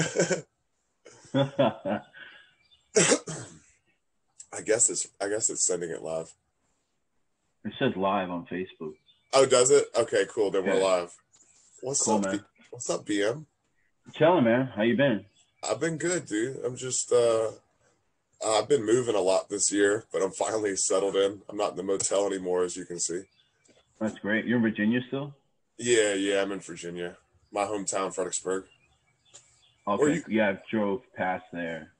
I guess it's I guess it's sending it live. It says live on Facebook. Oh, does it? Okay, cool. Then we're live. What's Cool, up, man. B- What's up, BM? Chilling, man. How you been? I've been good, dude. I'm just uh, I've been moving a lot this year, but I'm finally settled in. I'm not in the motel anymore, as you can see. That's great. You're in Virginia still? Yeah, yeah, I'm in Virginia, my hometown, Fredericksburg. Okay. You- Yeah, I've drove past there.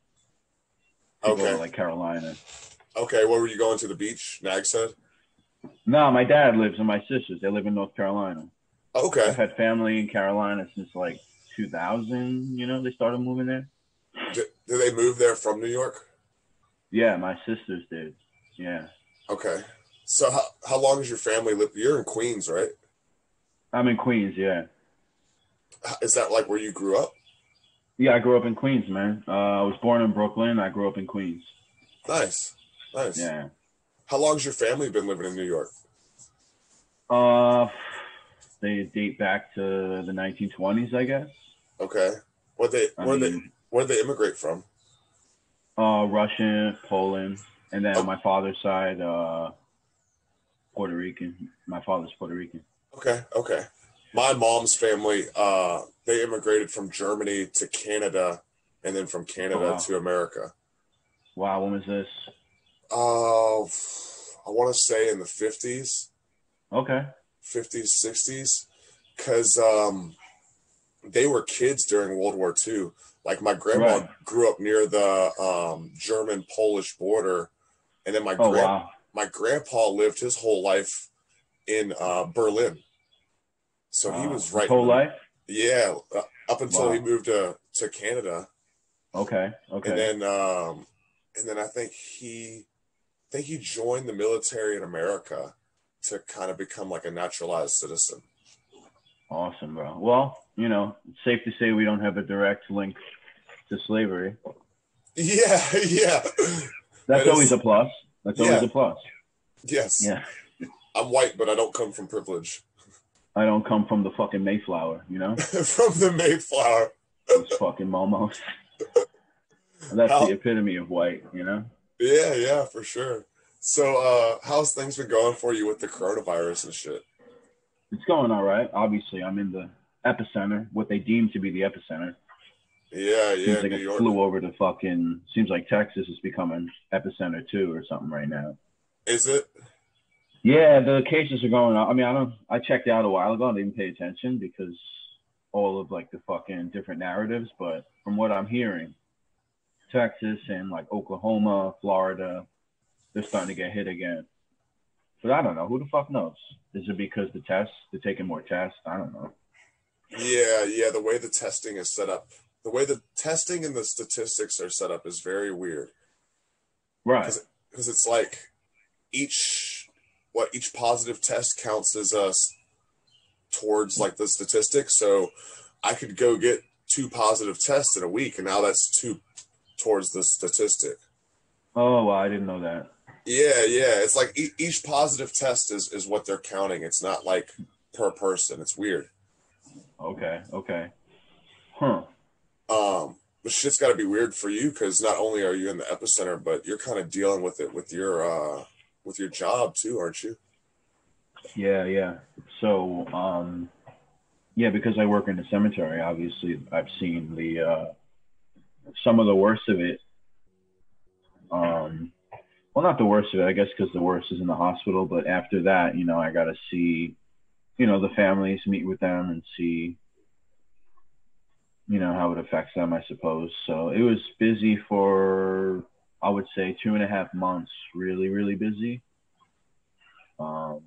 Okay, like Carolina. okay. Where were you going to the beach? Nags Head. No, my dad lives and my sisters. They live in North Carolina. Okay. I've had family in Carolina since like 2000. You know, they started moving there. Did, did they move there from New York? Yeah, my sisters did. Yeah, Okay. So how how long has your family lived? You're in Queens, right? I'm in Queens. Yeah, Is that like where you grew up? Yeah. I grew up in Queens, man. Uh, I was born in Brooklyn. I grew up in Queens. Nice, nice. Yeah. How long's your family been living in New York? Uh, they date back to the 1920s, I guess. Okay. Where they where they where they immigrate from? uh, Russian, Poland, and then Oh. on my father's side, uh, Puerto Rican. My father's Puerto Rican. Okay, okay. My mom's family, uh, they immigrated from Germany to Canada, and then from Canada Oh, wow. to America. Wow, when was this? Uh, I want to say in the fifties, Okay. fifties, sixties, because um, they were kids during World War II. Like my grandma Right. grew up near the um, German Polish border, and then my Oh grand wow. my grandpa lived his whole life in uh, Berlin. So he was right. whole life. Yeah, uh, up until Wow. he moved to to Canada, Okay. Okay. and then um, and then I think he, I think he joined the military in America to kind of become like a naturalized citizen. awesome, bro. Well, you know, it's safe to say we don't have a direct link to slavery. Yeah, yeah, That's That is- always a plus. That's always Yeah. a plus. yes. Yeah. I'm white, but I don't come from privilege. I don't come from the fucking Mayflower, you know? from the Mayflower. Those fucking momos. That's How- the epitome of white, you know? Yeah, yeah, for sure. So, uh, how's things been going for you with the coronavirus and shit? It's going all right. Obviously, I'm in the epicenter, what they deem to be the epicenter. Yeah, Seems yeah, like New it York. flew over to fucking. Seems like Texas is becoming epicenter too, or something right now. Is it? Yeah, the cases are going up. I mean, I don't. I checked out a while ago. I didn't pay attention because all of like the fucking different narratives. But from what I'm hearing, Texas and like Oklahoma, Florida, they're starting to get hit again. But I don't know. Who the fuck knows? Is it because the tests? They're taking more tests. I don't know. Yeah, yeah. The way the testing is set up, the way the testing and the statistics are set up is very weird Right. because it's like each what each positive test counts as us towards like the statistics. So I could go get two positive tests in a week, and now that's two towards the statistic. Oh, well, I didn't know that. Yeah, yeah. It's like e- each positive test is is what they're counting. It's not like per person. It's weird. Okay. Okay. Huh. Um, but shit's got to be weird for you because not only are you in the epicenter, but you're kind of dealing with it with your uh with your job too, aren't you? Yeah, yeah. So, um, yeah, because I work in the cemetery, obviously, I've seen the uh, some of the worst of it. Um, well, not the worst of it, I guess, because the worst is in the hospital. But after that, you know, I got to see, you know, the families, meet with them, and see, you know, how it affects them. I suppose. So it was busy for, I would say, two and a half months. Really, really busy. Um,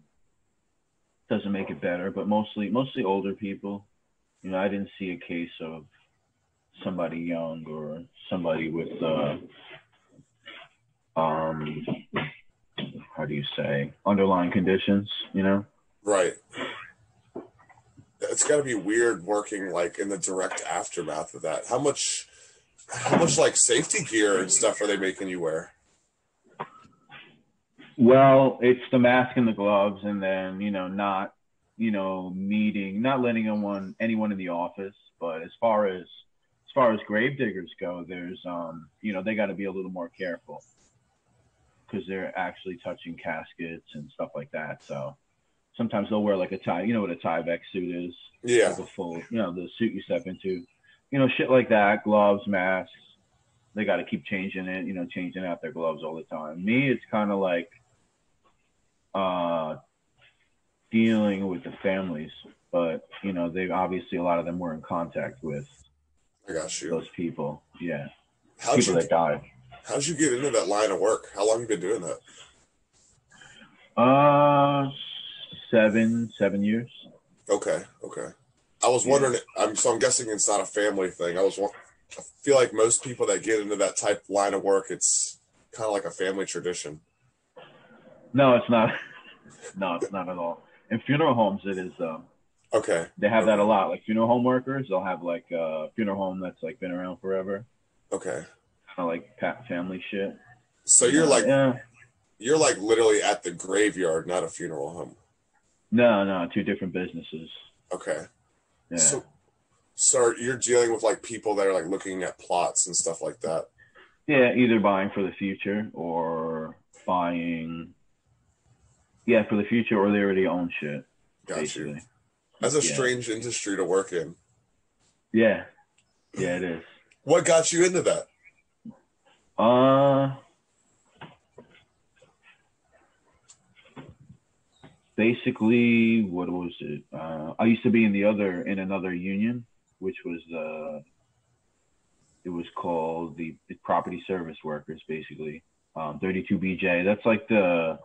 doesn't make it better, but mostly mostly older people. You know, I didn't see a case of somebody young or somebody with uh, um, how do you say underlying conditions. You know, Right. It's got to be weird working like in the direct aftermath of that. How much, how much like safety gear and stuff are they making you wear? Well, it's the mask and the gloves, and then you know, not you know, meeting, not letting anyone anyone in the office. But as far as as far as grave diggers go, there's um, you know, they got to be a little more careful because they're actually touching caskets and stuff like that. So sometimes they'll wear like a tie. You know what a Tyvek suit is? Yeah. Like a full, you know, the suit you step into. You know, shit like that. Gloves, masks. They got to keep changing it. You know, changing out their gloves all the time. Me, it's kind of like uh, dealing with the families, but you know, they obviously a lot of them were in contact with I got you. those people. Yeah, How'd people you that died. how'd you get into that line of work? How long you been doing that? Uh, seven, seven years. Okay, okay. I was Yeah. wondering. I'm so I'm guessing it's not a family thing. I was. I feel like most people that get into that type line of work, it's kind of like a family tradition. No, it's not. No, it's not at all. In funeral homes, it is. Um, Okay. they have that a lot. Like funeral home workers, they'll have like a funeral home that's like been around forever, Okay. kind of like pat family shit. So you're Uh, like yeah. you're like literally at the graveyard, not a funeral home. No, no, two different businesses. Okay. Yeah. So, so you're dealing with like people that are like looking at plots and stuff like that. Yeah, either buying for the future or buying, yeah, for the future, or they already own shit. Got you. basically. That's a Yeah. strange industry to work in. Yeah, yeah, it is. What got you into that? Uh, basically, what was it? Uh, I used to be in the other in another union, which was uh, it was called the, Property Service Workers, basically. Um, 32 BJ. That's like the.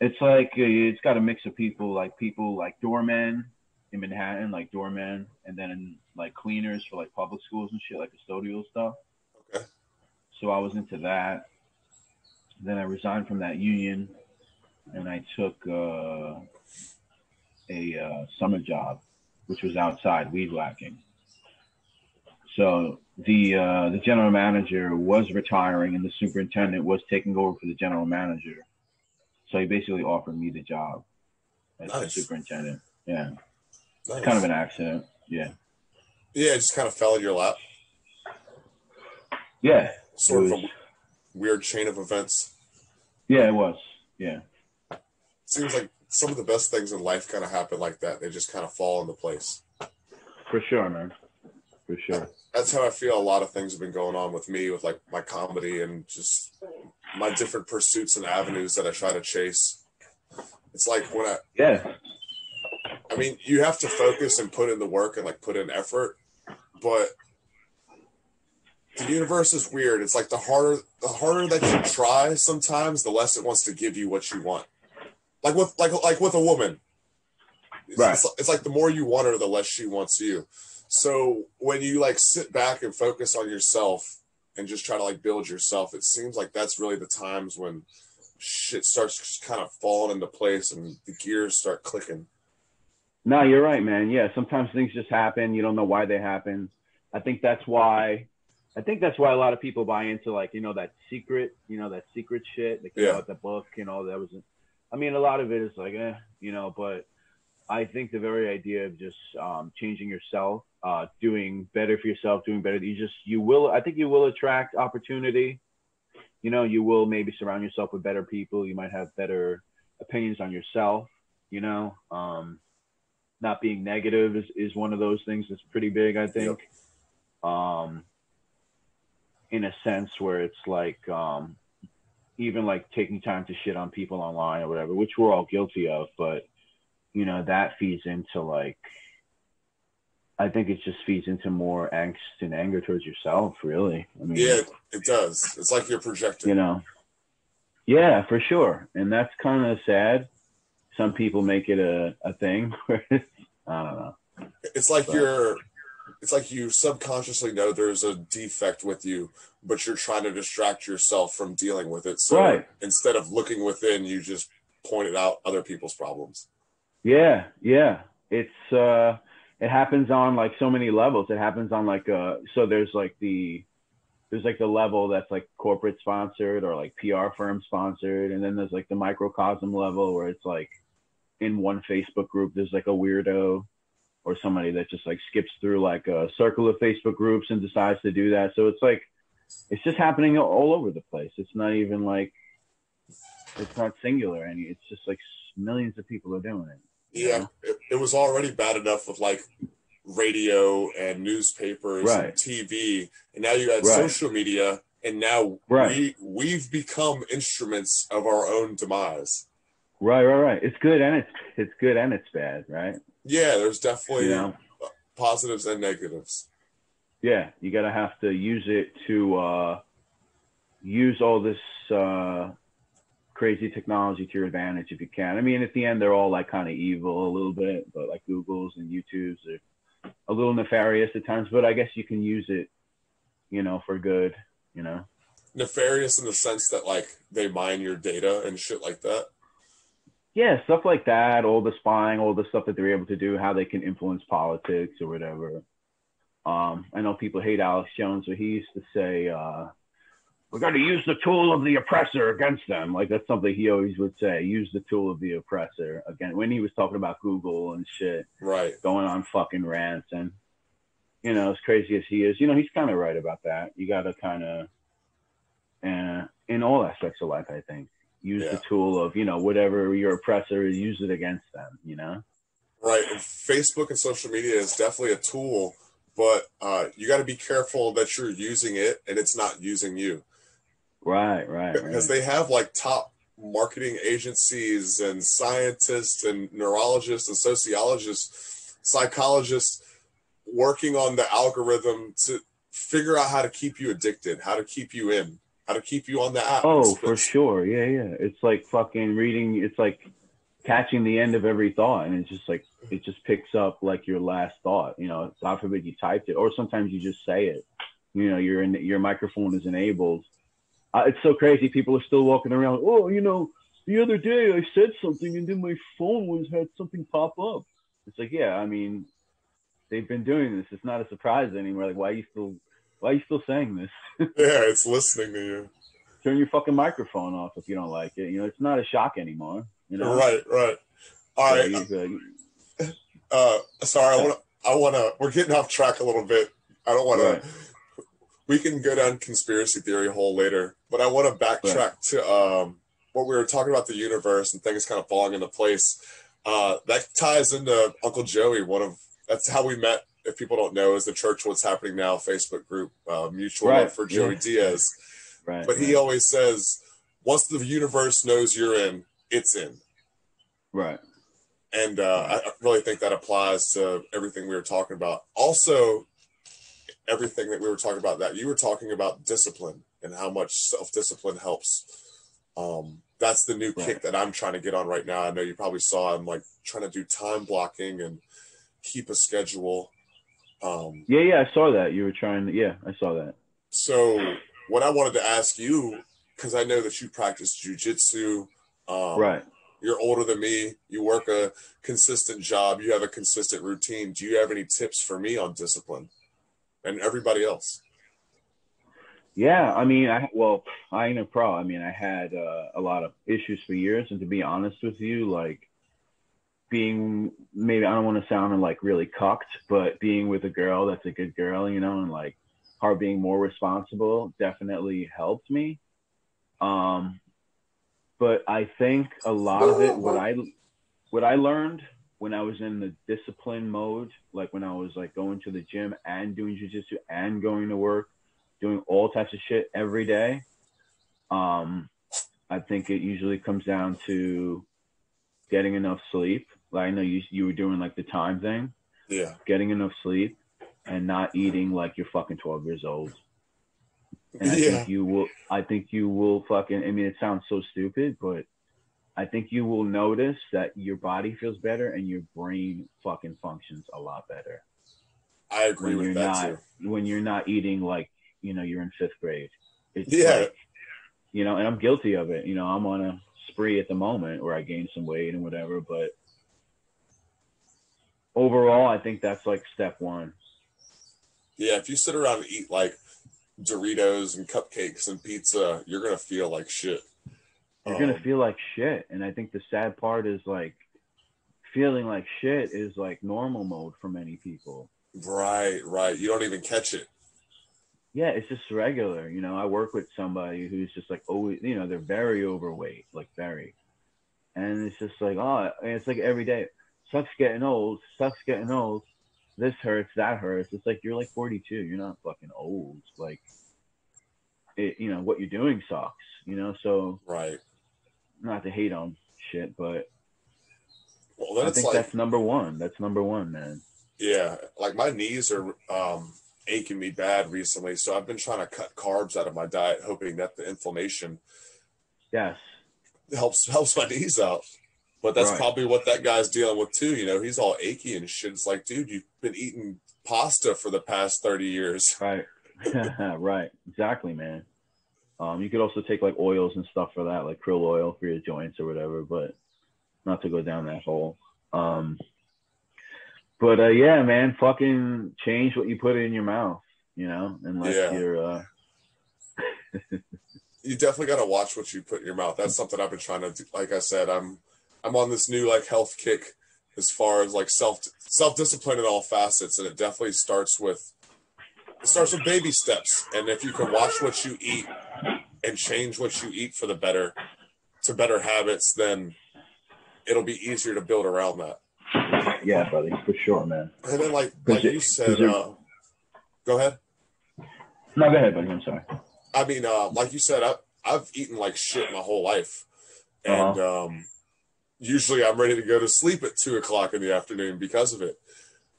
It's like it's got a mix of people, like people like doormen in Manhattan, like doormen, and then like cleaners for like public schools and shit, like custodial stuff. Okay. So I was into that. Then I resigned from that union, and I took uh, a uh, summer job, which was outside weed whacking. So the uh, the general manager was retiring, and the superintendent was taking over for the general manager. So he basically offered me the job as the superintendent. Yeah, Nice. it's kind of an accident. Yeah, yeah, it just kind of fell in your lap. yeah, Sort of a weird chain of events. yeah. It was. Yeah, Seems like some of the best things in life kind of happen like that. They just kind of fall into place. for sure, man. For sure. That's how I feel. A lot of things have been going on with me, with like my comedy and just my different pursuits and avenues that I try to chase. It's like when I, Yeah, I mean, you have to focus and put in the work and like put in effort, but the universe is weird. It's like the harder the harder that you try, sometimes the less it wants to give you what you want. Like with like like with a woman, it's, Right. it's, it's like the more you want her, the less she wants you. So when you like sit back and focus on yourself and just try to like build yourself, it seems like that's really the times when shit starts kind of falling into place and the gears start clicking. No, you're right, man. Yeah, sometimes things just happen. You don't know why they happen. I think that's why. I think that's why a lot of people buy into like you know that secret, you know that secret shit. Like you Yeah. know, the book and all that was. I mean, a lot of it is like, eh, you know. But I think the very idea of just um, changing yourself, uh, doing better for yourself, doing better. You just you will. I think you will attract opportunity. You know, you will maybe surround yourself with better people. You might have better opinions on yourself. You know. Um, not being negative is, is one of those things that's pretty big, I think. Um, in a sense where it's like, um, even like taking time to shit on people online or whatever, which we're all guilty of, but you know, that feeds into like, I think it just feeds into more angst and anger towards yourself, really. I mean, Yeah, it does. It's like you're projecting. you know, yeah, for sure. And that's kind of sad. Some people make it a, a thing where I don't know. It's like you're it's like you subconsciously know there's a defect with you, but you're trying to distract yourself from dealing with it. So Right. instead of looking within, you just pointed out other people's problems. Yeah, yeah. It's uh it happens on like so many levels. It happens on like uh so there's like the there's like the level that's like corporate sponsored or like PR firm sponsored and then there's like the microcosm level where it's like in one Facebook group there's like a weirdo or somebody that just like skips through like a circle of Facebook groups and decides to do that. So it's like it's just happening all over the place. It's not even like it's not singular any. It's just like millions of people are doing it. Yeah, it, it, was already bad enough with like radio and newspapers right. and TV, and now you got right. social media, and now right. we we've become instruments of our own demise. Right, right, right. It's good and it's it's good and it's bad, right? Yeah, there's definitely you know? positives and negatives. Yeah, you gotta have to use it to uh, use all this uh, crazy technology to your advantage if you can. I mean, at the end, they're all like kind of evil a little bit, but like Google's and YouTube's are a little nefarious at times. But I guess you can use it, you know, for good. You know, nefarious in the sense that like they mine your data and shit like that yeah, stuff like that, all the spying, all the stuff that they're able to do, how they can influence politics or whatever. Um, I know people hate Alex Jones, but he used to say, uh, "We got to use the tool of the oppressor against them." Like that's something he always would say: "Use the tool of the oppressor." Again, when he was talking about Google and shit, right? Going on fucking rants, and you know, as crazy as he is, you know, he's kind of right about that. You got to kind of, uh, in all aspects of life, I think use yeah. the tool of you know whatever your oppressor is use it against them you know right and facebook and social media is definitely a tool but uh, you got to be careful that you're using it and it's not using you right right because right. they have like top marketing agencies and scientists and neurologists and sociologists psychologists working on the algorithm to figure out how to keep you addicted how to keep you in how to keep you on the app. Oh, for sure. Yeah, yeah. It's like fucking reading. It's like catching the end of every thought, and it's just like it just picks up like your last thought. You know, God forbid you typed it, or sometimes you just say it. You know, your your microphone is enabled. Uh, it's so crazy. People are still walking around. Oh, you know, the other day I said something, and then my phone was had something pop up. It's like, yeah, I mean, they've been doing this. It's not a surprise anymore. Like, why are you still why are you still saying this? yeah, it's listening to you. Turn your fucking microphone off if you don't like it. You know, it's not a shock anymore. You know. Right, right. All right. Uh, uh, sorry, I want to. I want to. We're getting off track a little bit. I don't want right. to. We can go down conspiracy theory hole later, but I want to backtrack right. to um, what we were talking about the universe and things kind of falling into place. Uh, that ties into Uncle Joey. One of that's how we met if people don't know, is the Church What's Happening Now Facebook group, uh, Mutual right. Love for Joey yeah. Diaz. Right. But right. he always says, once the universe knows you're in, it's in. Right. And uh, I really think that applies to everything we were talking about. Also, everything that we were talking about, that you were talking about discipline and how much self discipline helps. Um, that's the new right. kick that I'm trying to get on right now. I know you probably saw I'm like trying to do time blocking and keep a schedule um, yeah, yeah, I saw that. You were trying to, yeah, I saw that. So, what I wanted to ask you, because I know that you practice jujitsu. Um, right. You're older than me. You work a consistent job. You have a consistent routine. Do you have any tips for me on discipline and everybody else? Yeah, I mean, I well, I ain't a pro. I mean, I had uh, a lot of issues for years, and to be honest with you, like being maybe I don't want to sound like really cucked, but being with a girl that's a good girl, you know, and like her being more responsible definitely helped me. Um, but I think a lot of it, what I what I learned when I was in the discipline mode, like when I was like going to the gym and doing jujitsu and going to work, doing all types of shit every day. Um, I think it usually comes down to getting enough sleep like I know you you were doing like the time thing. Yeah. Getting enough sleep and not eating like you're fucking 12 years old. And I yeah. think you will I think you will fucking I mean it sounds so stupid, but I think you will notice that your body feels better and your brain fucking functions a lot better. I agree with that not, too. When you're not eating like, you know, you're in fifth grade. It's yeah. Like, you know, and I'm guilty of it. You know, I'm on a spree at the moment where I gained some weight and whatever, but overall, I think that's like step one. Yeah, if you sit around and eat like Doritos and cupcakes and pizza, you're gonna feel like shit. You're um, gonna feel like shit, and I think the sad part is like feeling like shit is like normal mode for many people. Right, right. You don't even catch it. Yeah, it's just regular. You know, I work with somebody who's just like always, you know, they're very overweight, like very. And it's just like, oh, it's like every day. Sucks getting old, sucks getting old. This hurts, that hurts. It's like you're like 42. You're not fucking old. Like, it, you know, what you're doing sucks, you know? So, Right. not to hate on shit, but Well, I think like, that's number one. That's number one, man. yeah, like my knees are um, aching me bad recently, so I've been trying to cut carbs out of my diet, hoping that the inflammation Yes. helps helps my knees out. But that's Right. probably what that guy's dealing with too. You know, he's all achy and shit. It's like, dude, you've been eating pasta for the past thirty years. Right. right. Exactly, man. Um, you could also take like oils and stuff for that, like krill oil for your joints or whatever, but not to go down that hole. Um, but uh, yeah, man, fucking change what you put in your mouth, you know, unless Yeah. you're uh, you definitely got to watch what you put in your mouth. That's something I've been trying to do. Like I said, I'm I'm on this new like health kick as far as like self self discipline in all facets, and it definitely starts with it starts with baby steps. And if you can watch what you eat and change what you eat for the better to better habits, then it'll be easier to build around that. yeah, buddy, for sure, man. And then like like you said, uh, go ahead. No, go ahead, buddy. I'm sorry. I mean, uh, like you said, I, I've eaten like shit my whole life, and um, usually I'm ready to go to sleep at two o'clock in the afternoon because of it.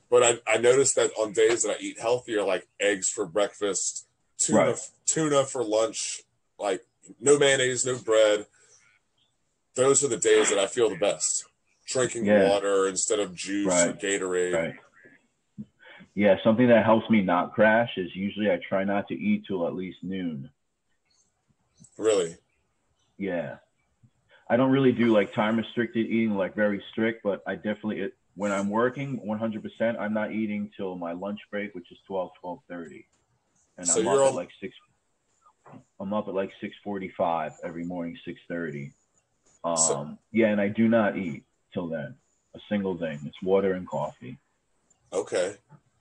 But I, I noticed that on days that I eat healthier, like eggs for breakfast, tuna Right. tuna for lunch, like no mayonnaise, no bread. Those are the days that I feel the best. Drinking Yeah. water instead of juice or Gatorade. Right. Yeah, something that helps me not crash is usually I try not to eat till at least noon. Really, Yeah. I don't really do like time restricted eating, like very strict, but I definitely, it, when I'm working 100%, I'm not eating till my lunch break, which is 12, 12.30. And So I'm up on- at like 6, I'm up at like 6.45 every morning, 6.30. Um, So- yeah, and I do not eat till then. A single thing. It's water and coffee. Okay.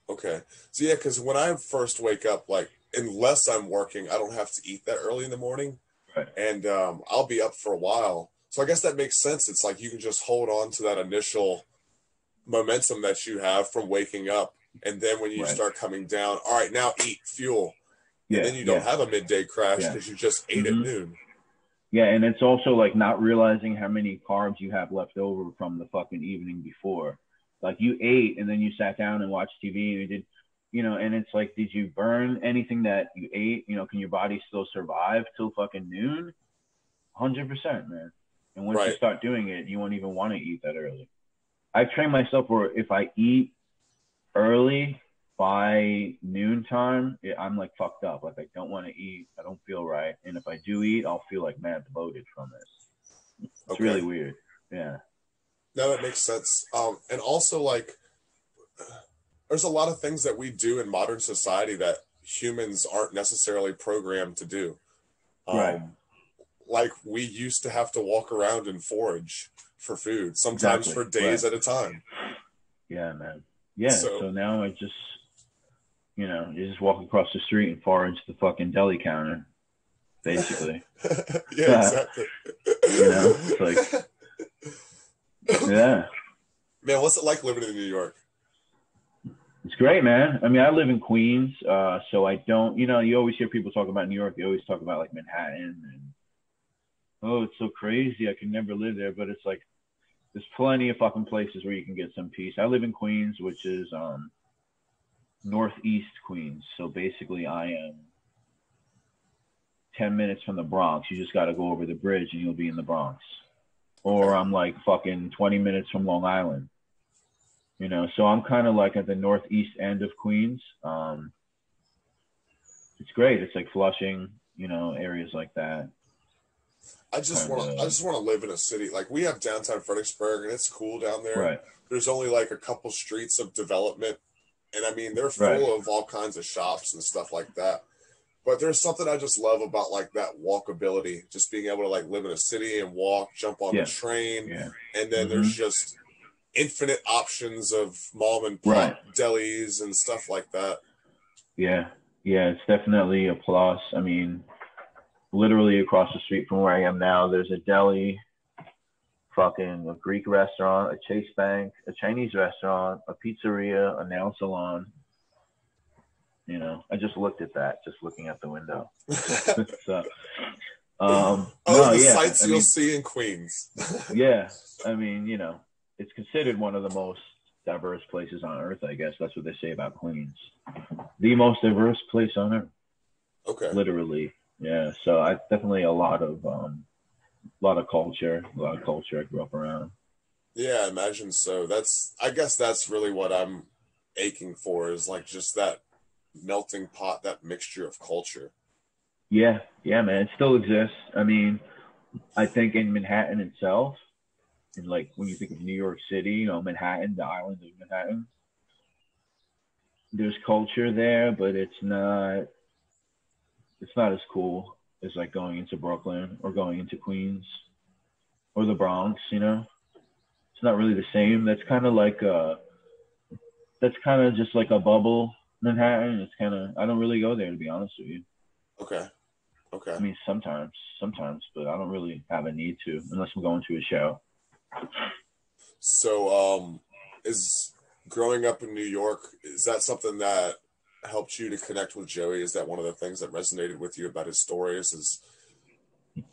Okay. So yeah, because when I first wake up, like unless I'm working, I don't have to eat that early in the morning, Right. and um, I'll be up for a while. So I guess that makes sense. It's like you can just hold on to that initial momentum that you have from waking up, and then when you Right. start coming down, all right, now eat fuel. Yeah. and then you don't yeah. have a midday crash Yeah. because you just ate at Mhm. noon. Yeah, and it's also like not realizing how many carbs you have left over from the fucking evening before. Like you ate and then you sat down and watched TV and you did, you know, and it's like, did you burn anything that you ate? You know, can your body still survive till fucking noon? Hundred percent, man. And once you start doing it, you won't even want to eat that early. I've trained myself where if I eat early by noontime, I'm like fucked up. Like I don't want to eat. I don't feel right. And if I do eat, I'll feel like mad bloated from it. It's Okay. really weird. Yeah. No, that makes sense. Um, and also, like, there's a lot of things that we do in modern society that humans aren't necessarily programmed to do. Um, Right. Like, we used to have to walk around and forage for food, sometimes Exactly. for days Right. at a time. Yeah, man. Yeah. So- So, now I just, you know, you just walk across the street and forage the fucking deli counter, basically. yeah, exactly. You know, it's like- yeah. man, what's it like living in New York? It's great, man. I mean, I live in Queens, uh, so I don't, you know, you always hear people talk about New York. They always talk about like Manhattan and, oh, it's so crazy. I can never live there. But it's like, there's plenty of fucking places where you can get some peace. I live in Queens, which is um, northeast Queens. So basically, I am 10 minutes from the Bronx. You just got to go over the bridge and you'll be in the Bronx. Or I'm like fucking 20 minutes from Long Island you know so i'm kind of like at the northeast end of queens um it's great it's like flushing you know areas like that I just want to. I uh, just want to live in a city. Like we have downtown Fredericksburg, and it's cool down there. right there's only like a couple streets of development and i mean they're full Right. of all kinds of shops and stuff like that but there's something i just love about like that walkability just being able to like live in a city and walk jump on Yeah. the train yeah and then there's mm-hmm. just infinite options of mom and pop Right. delis and stuff like that. Yeah, yeah, it's definitely a plus. I mean, literally across the street from where I am now, there's a deli, fucking a Greek restaurant, a Chase Bank, a Chinese restaurant, a pizzeria, a nail salon. You know, I just looked at that, just looking out the window. so, um, oh, no, the yeah, sights I you'll mean, see in Queens. yeah, I mean, you know, it's considered one of the most diverse places on earth. I guess that's what they say about Queens, the most diverse place on earth, okay. literally. Yeah, so I definitely a lot of um, a lot of culture, a lot of culture I grew up around. Yeah, I imagine so. That's I guess that's really what I'm aching for is like just that melting pot, that mixture of culture. Yeah, yeah, man, it still exists. I mean, I think in Manhattan itself, and like when you think of New York City, you know, Manhattan, the island of Manhattan, there's culture there, but it's not it's not as cool as like going into Brooklyn or going into Queens or the Bronx, you know. It's not really the same. That's kind of like uh that's kind of just like a bubble Manhattan. It's kind of I don't really go there to be honest with you. Okay. Okay. I mean, sometimes, sometimes, but I don't really have a need to unless I'm going to a show. So, um, is growing up in New York, is that something that helped you to connect with Joey? Is that one of the things that resonated with you about his stories? Is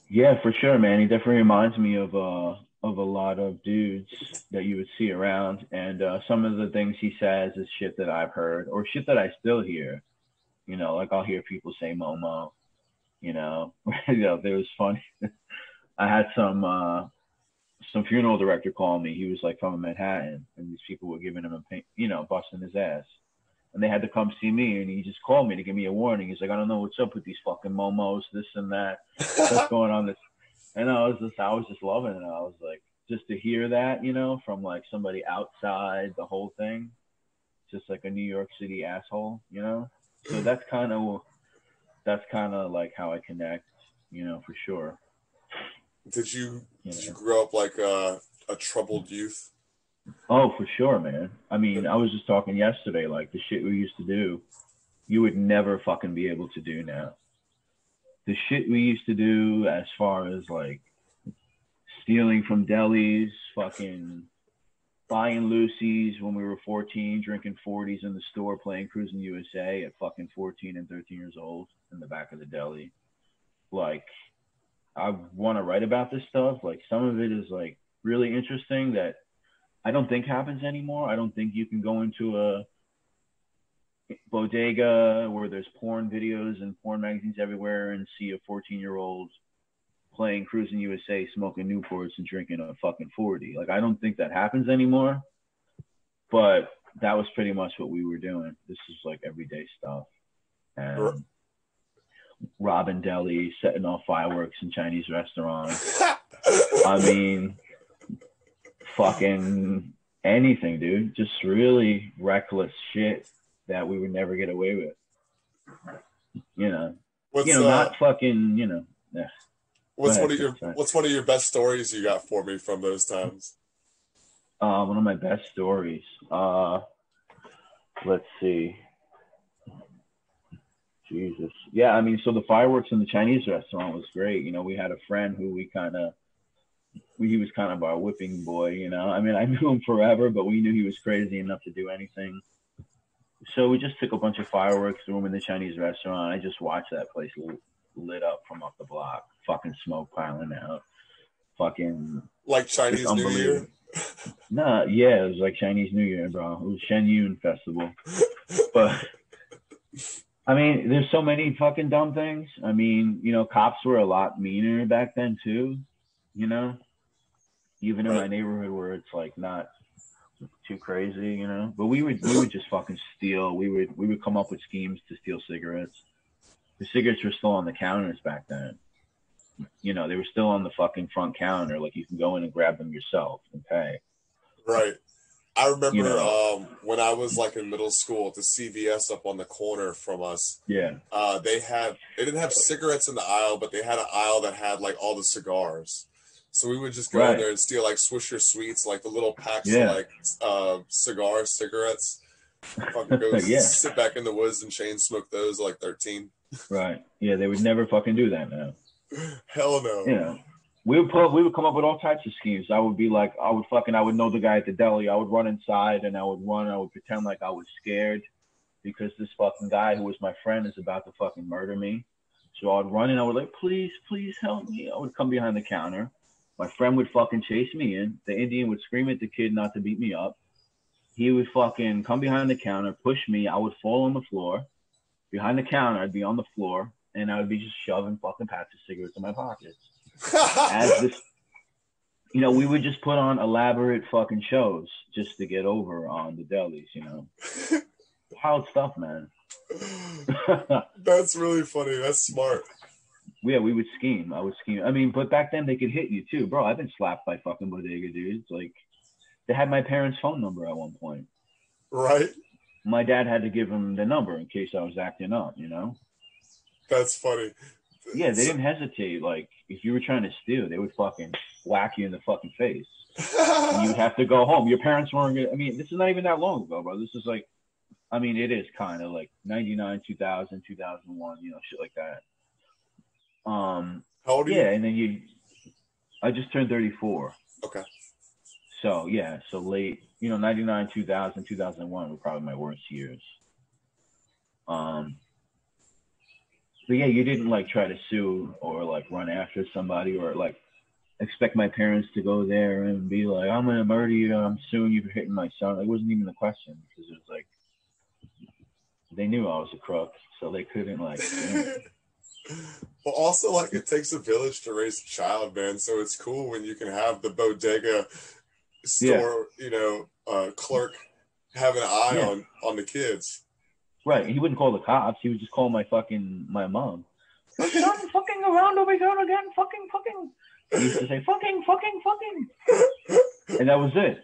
Yeah, for sure, man. He definitely reminds me of uh of a lot of dudes that you would see around, and uh, some of the things he says is shit that I've heard or shit that I still hear. You know, like I'll hear people say Momo. You know, you know, there was funny. I had some uh some funeral director call me. He was like from Manhattan, and these people were giving him a pain, you know, busting his ass. And they had to come see me, and he just called me to give me a warning. He's like, I don't know what's up with these fucking momos, this and that, what's going on. This, and I was just, I was just loving it. I was like, just to hear that, you know, from like somebody outside the whole thing, just like a New York City asshole, you know. So hmm. that's kind of, that's kind of like how I connect, you know, for sure. did you You did you grow up like a, a troubled youth? Oh, for sure, man. I mean, I was just talking yesterday, like the shit we used to do, you would never fucking be able to do now. The shit we used to do as far as like stealing from delis, fucking buying loosies when we were 14, drinking 40s in the store, playing Cruis'n USA at fucking 14 and 13 years old in the back of the deli. Like, I want to write about this stuff. Like, some of it is like really interesting that I don't think happens anymore. I don't think you can go into a bodega where there's porn videos and porn magazines everywhere and see a 14 year old playing Cruis'n USA, smoking Newports and drinking a fucking 40. Like, I don't think that happens anymore. But that was pretty much what we were doing. This is like everyday stuff. And robbing deli, setting off fireworks in Chinese restaurants. I mean, fucking anything, dude. Just really reckless shit that we would never get away with. You know, what's you know, uh, not fucking, you know. Yeah. what's go one of your sorry. what's one of your best stories you got for me from those times? Uh, one of my best stories. Uh, let's see. Jesus. Yeah, I mean, so the fireworks in the Chinese restaurant was great. You know, we had a friend who we kind of, he was kind of our whipping boy. You know, I mean, I knew him forever, but we knew he was crazy enough to do anything. So we just took a bunch of fireworks, threw them in the Chinese restaurant. I just watched that place lit, up from up the block, fucking smoke piling out, fucking Like Chinese New Year? Nah, yeah, it was like Chinese New Year, bro. It was Shen Yun Festival. But I mean, there's so many fucking dumb things. I mean, you know, cops were a lot meaner back then too. You know, even in my neighborhood where it's like not too crazy, you know. But we would we would just fucking steal. We would we would come up with schemes to steal cigarettes. The cigarettes were still on the counters back then. You know, they were still on the fucking front counter. Like you can go in and grab them yourself and pay. Right. I remember You know. um, when I was like in middle school the CVS up on the corner from us. Yeah. Uh, they had they didn't have cigarettes in the aisle, but they had an aisle that had like all the cigars. So we would just go in there and steal like Swisher Sweets, like the little packs Yeah. of like uh, cigars, cigarettes. Fucking go Yeah. sit back in the woods and chain smoke those like 13. Right. Yeah, they would never fucking do that now. Hell no. You know. We would put we would come up with all types of schemes. I would be like I would fucking I would know the guy at the deli. I would run inside and I would run, I would pretend like I was scared because this fucking guy who was my friend is about to fucking murder me. So I'd run and I would like, please, please help me. I would come behind the counter. My friend would fucking chase me in. The Indian would scream at the kid not to beat me up. He would fucking come behind the counter, push me. I would fall on the floor. Behind the counter, I'd be on the floor, and I would be just shoving fucking packs of cigarettes in my pockets. As this, you know, we would just put on elaborate fucking shows just to get over on the delis. You know, wild stuff, man. That's really funny. That's smart. Yeah, we would scheme. I would scheme. I mean, but back then they could hit you too, bro. I've been slapped by fucking bodega dudes. Like, they had my parents' phone number at one point. Right? My dad had to give him the number in case I was acting up. You know. That's funny. Yeah, they So- didn't hesitate. Like, if you were trying to steal, they would fucking whack you in the fucking face. And you'd have to go home. Your parents weren't gonna. I mean, this is not even that long ago, bro. This is like, I mean, it is kind of like 99, 2000, 2001, you know, shit like that. Um, How old are yeah, you? and then you, I just turned 34. Okay. So, yeah, so late, you know, 99, 2000, 2001 were probably my worst years. Um, but yeah, you didn't like try to sue or like run after somebody or like expect my parents to go there and be like, I'm gonna murder you, I'm suing you for hitting my son. It wasn't even a question because it was like they knew I was a crook, so they couldn't like. well, also, like, it takes a village to raise a child, man. So it's cool when you can have the bodega store, you know, uh, clerk have an eye Yeah. on on the kids. Right. He wouldn't call the cops. He would just call my fucking my mom. Son fucking around over here again. Fucking fucking. He used to say fucking fucking fucking, and that was it.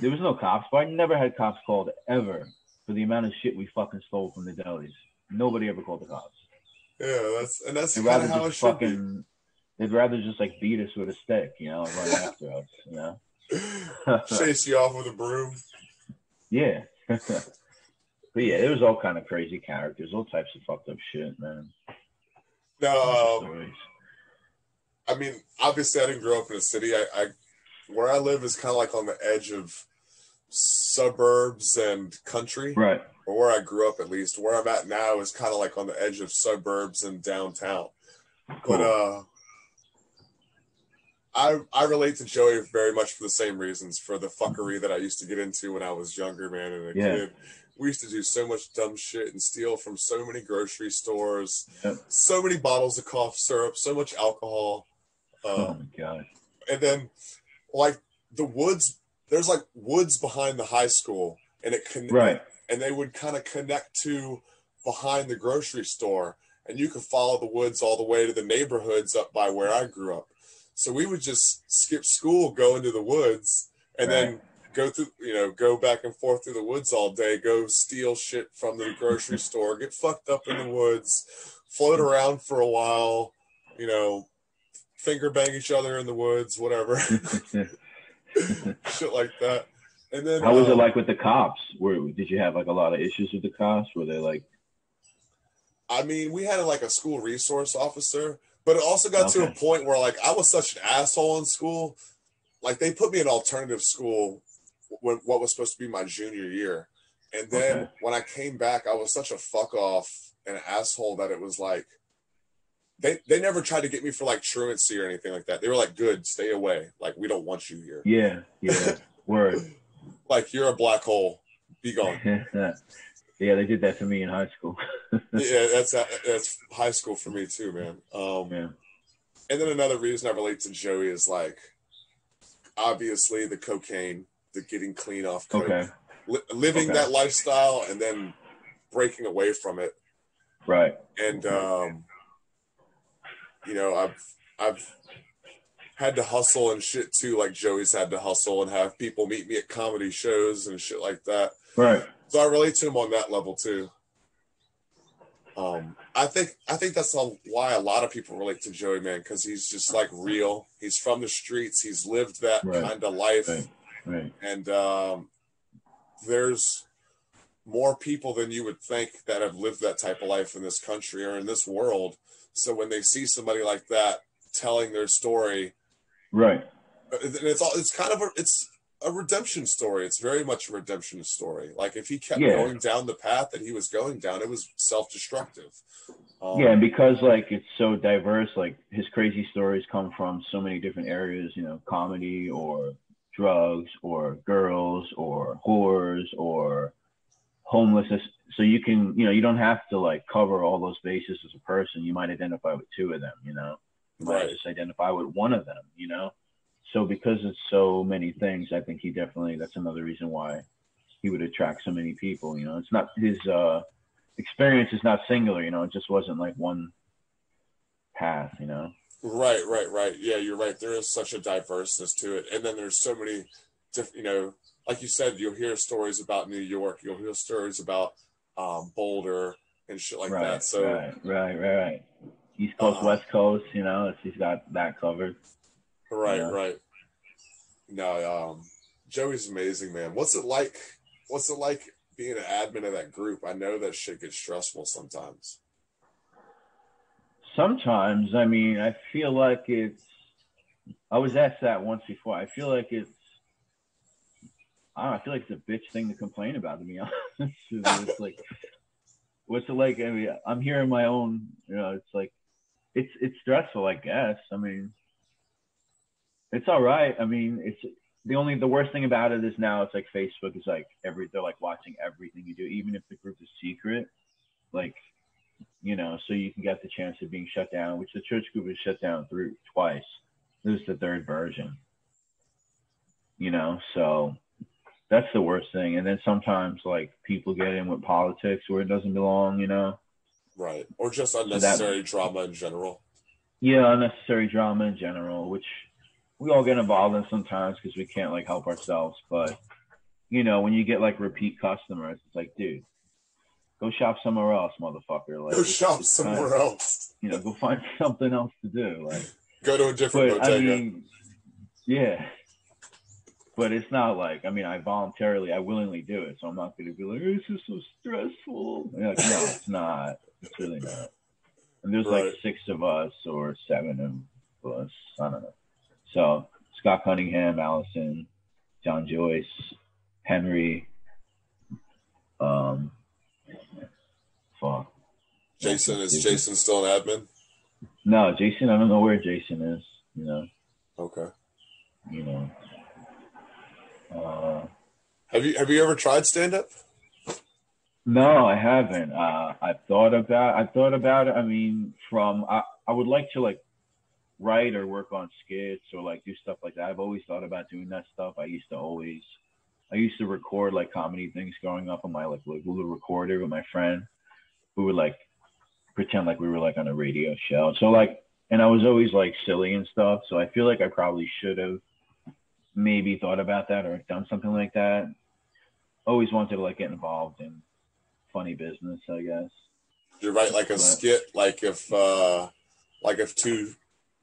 There was no cops, but I never had cops called ever for the amount of shit we fucking stole from the delis. Nobody ever called the cops. Yeah, that's and that's kind of how it should be. They'd rather just like beat us with a stick, you know, run after us, you know. Chase you off with a broom. Yeah. but yeah, there was all kind of crazy characters, all types of fucked up shit, man. No, um, I mean, obviously, I didn't grow up in a city. I, I where I live is kind of like on the edge of suburbs and country, Right. Or where I grew up at least. Where I'm at now is kind of like on the edge of suburbs and downtown. But uh, I I relate to Joey very much for the same reasons, for the fuckery that I used to get into when I was younger, man, and a Yeah. kid. We used to do so much dumb shit and steal from so many grocery stores, Yep. so many bottles of cough syrup, so much alcohol. Oh Uh, my god. and then like the woods there's like woods behind the high school and it can Right. And they would kind of connect to behind the grocery store and you could follow the woods all the way to the neighborhoods up by where I grew up. So we would just skip school, go into the woods and then go through, you know, go back and forth through the woods all day, go steal shit from the grocery store, get fucked up in the woods, float around for a while, you know, finger bang each other in the woods, whatever, shit like that. And then How was it um, like with the cops? Were did you have like a lot of issues with the cops? Were they like I mean, we had like a school resource officer, but it also got to a point where like I was such an asshole in school. Like they put me in alternative school when what was supposed to be my junior year. And then Okay. when I came back, I was such a fuck off and an asshole that it was like they they never tried to get me for like truancy or anything like that. They were like, "Good, stay away. Like we don't want you here. Yeah, yeah. Word. Like you're a black hole. Be gone." yeah, they did that for me in high school. yeah, that's that's high school for me too, man. Um, yeah. And then another reason I relate to Joey is like, obviously the cocaine, the getting clean off coke, Okay. li- living Okay. that lifestyle, and then breaking away from it. Right. And um, you know, I've I've had to hustle and shit too, like Joey's had to hustle and have people meet me at comedy shows and shit like that. Right. So I relate to him on that level too. Um, I think I think that's a, why a lot of people relate to Joey, man, because he's just like real. He's from the streets. He's lived that Right. kind of life, Right. Right. and um, there's more people than you would think that have lived that type of life in this country or in this world. So when they see somebody like that telling their story, Right. and it's all it's kind of a it's a redemption story. It's very much a redemption story. Like if he kept Yeah. going down the path that he was going down, it was self-destructive. Um, Yeah, and because like it's so diverse, like his crazy stories come from so many different areas, you know, comedy or drugs or girls or whores or homelessness. So you can, you know, you don't have to like cover all those bases as a person. You might identify with two of them, you know. Right. just identify with one of them, you know. So because it's so many things, I think he definitely that's another reason why he would attract so many people. You know, it's not his uh experience is not singular, you know, it just wasn't like one path, you know. Right, right, right. Yeah, you're right. There is such a diverseness to it, and then there's so many, diff- you know, like you said, you'll hear stories about New York, you'll hear stories about um, Boulder and shit like right, that. So right, right, right. East Coast, Uh, West Coast, you know, he's got that covered. right, right. No, um, Joey's amazing, man. What's it like? What's it like being an admin of that group? I know that shit gets stressful sometimes. Sometimes, I mean, I feel like it's. I was asked that once before. I feel like it's. I don't know, I feel like it's a bitch thing to complain about. To be honest, it's like, what's it like? I mean, I'm hearing my own. You know, it's like, it's it's stressful. I guess. I mean, it's all right. I mean, it's the only the worst thing about it is now it's like Facebook is like every they're like watching everything you do, even if the group is secret. Like you know, so you can get the chance of being shut down, which the church group was shut down through twice. This is the third version. You know, so that's the worst thing. And then sometimes like people get in with politics where it doesn't belong, you know. Right. Or just unnecessary drama in general. Yeah, unnecessary drama in general, which we all get involved in sometimes because we can't like help ourselves. But you know, when you get like repeat customers, it's like, dude, go shop somewhere else, motherfucker. Like, Go shop it's kind of- somewhere else. You know, go find something else to do. Like, Go to a different but I mean, yeah. But it's not like I mean, I voluntarily, I willingly do it, so I'm not going to be like, "This is so stressful." Like, no, it's not. It's really not. And there's Right. like six of us or seven of us. I don't know. So Scott Cunningham, Allison, John Joyce, Henry. Um, fuck. Jason is Jason still an admin? No, Jason. I don't know where Jason is. You know. Okay. You know. Uh, Have you have you ever tried stand up? No, I haven't. Uh, I thought about. I thought about it. I mean, from I, I would like to like write or work on skits or like do stuff like that. I've always thought about doing that stuff. I used to always. I used to record like comedy things growing up on my like little recorder with my friend, who would like pretend like we were like on a radio show. So like, and I was always like silly and stuff. So I feel like I probably should have maybe thought about that or done something like that. Always wanted to like get involved in funny business, I guess. You're right, like a Right. skit, like if uh like if two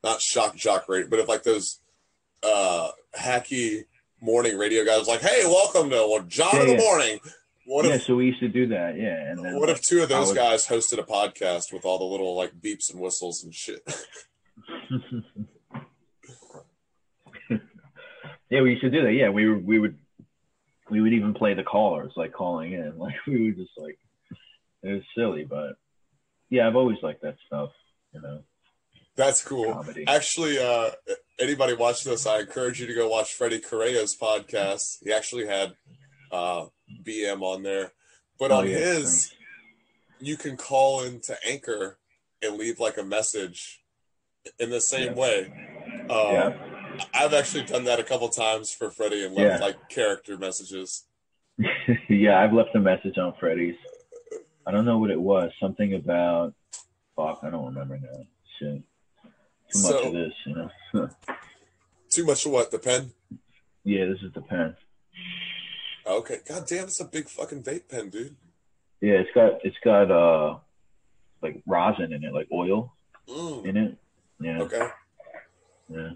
not shock jock radio, but if like those uh hacky morning radio guys like, Hey, welcome to well, John Yeah, in the yeah. morning. What yeah, if so we used to do that, yeah. And then what like, if two of those would- guys hosted a podcast with all the little like beeps and whistles and shit? yeah, we used to do that. Yeah, we were, we would we would even play the callers like calling in. Like we would just like it was silly, but yeah, I've always liked that stuff, you know, That's cool. comedy. Actually, uh, anybody watching this, I encourage you to go watch Freddie Correa's podcast. He actually had uh, BM on there, but Oh, on yeah, his, thanks. you can call into Anchor and leave like a message in the same Yeah. way. Um, Yeah. I've actually done that a couple times for Freddie and left Yeah. like character messages. yeah, I've left a message on Freddy's. I don't know what it was. Something about fuck, I don't remember now. Shit. Too much So- of this, you know. Too much of what? The pen? yeah, this is the pen. Okay. God damn, it's a big fucking vape pen, dude. Yeah, it's got it's got uh like rosin in it, like oil Mm, in it. Yeah, okay. yeah.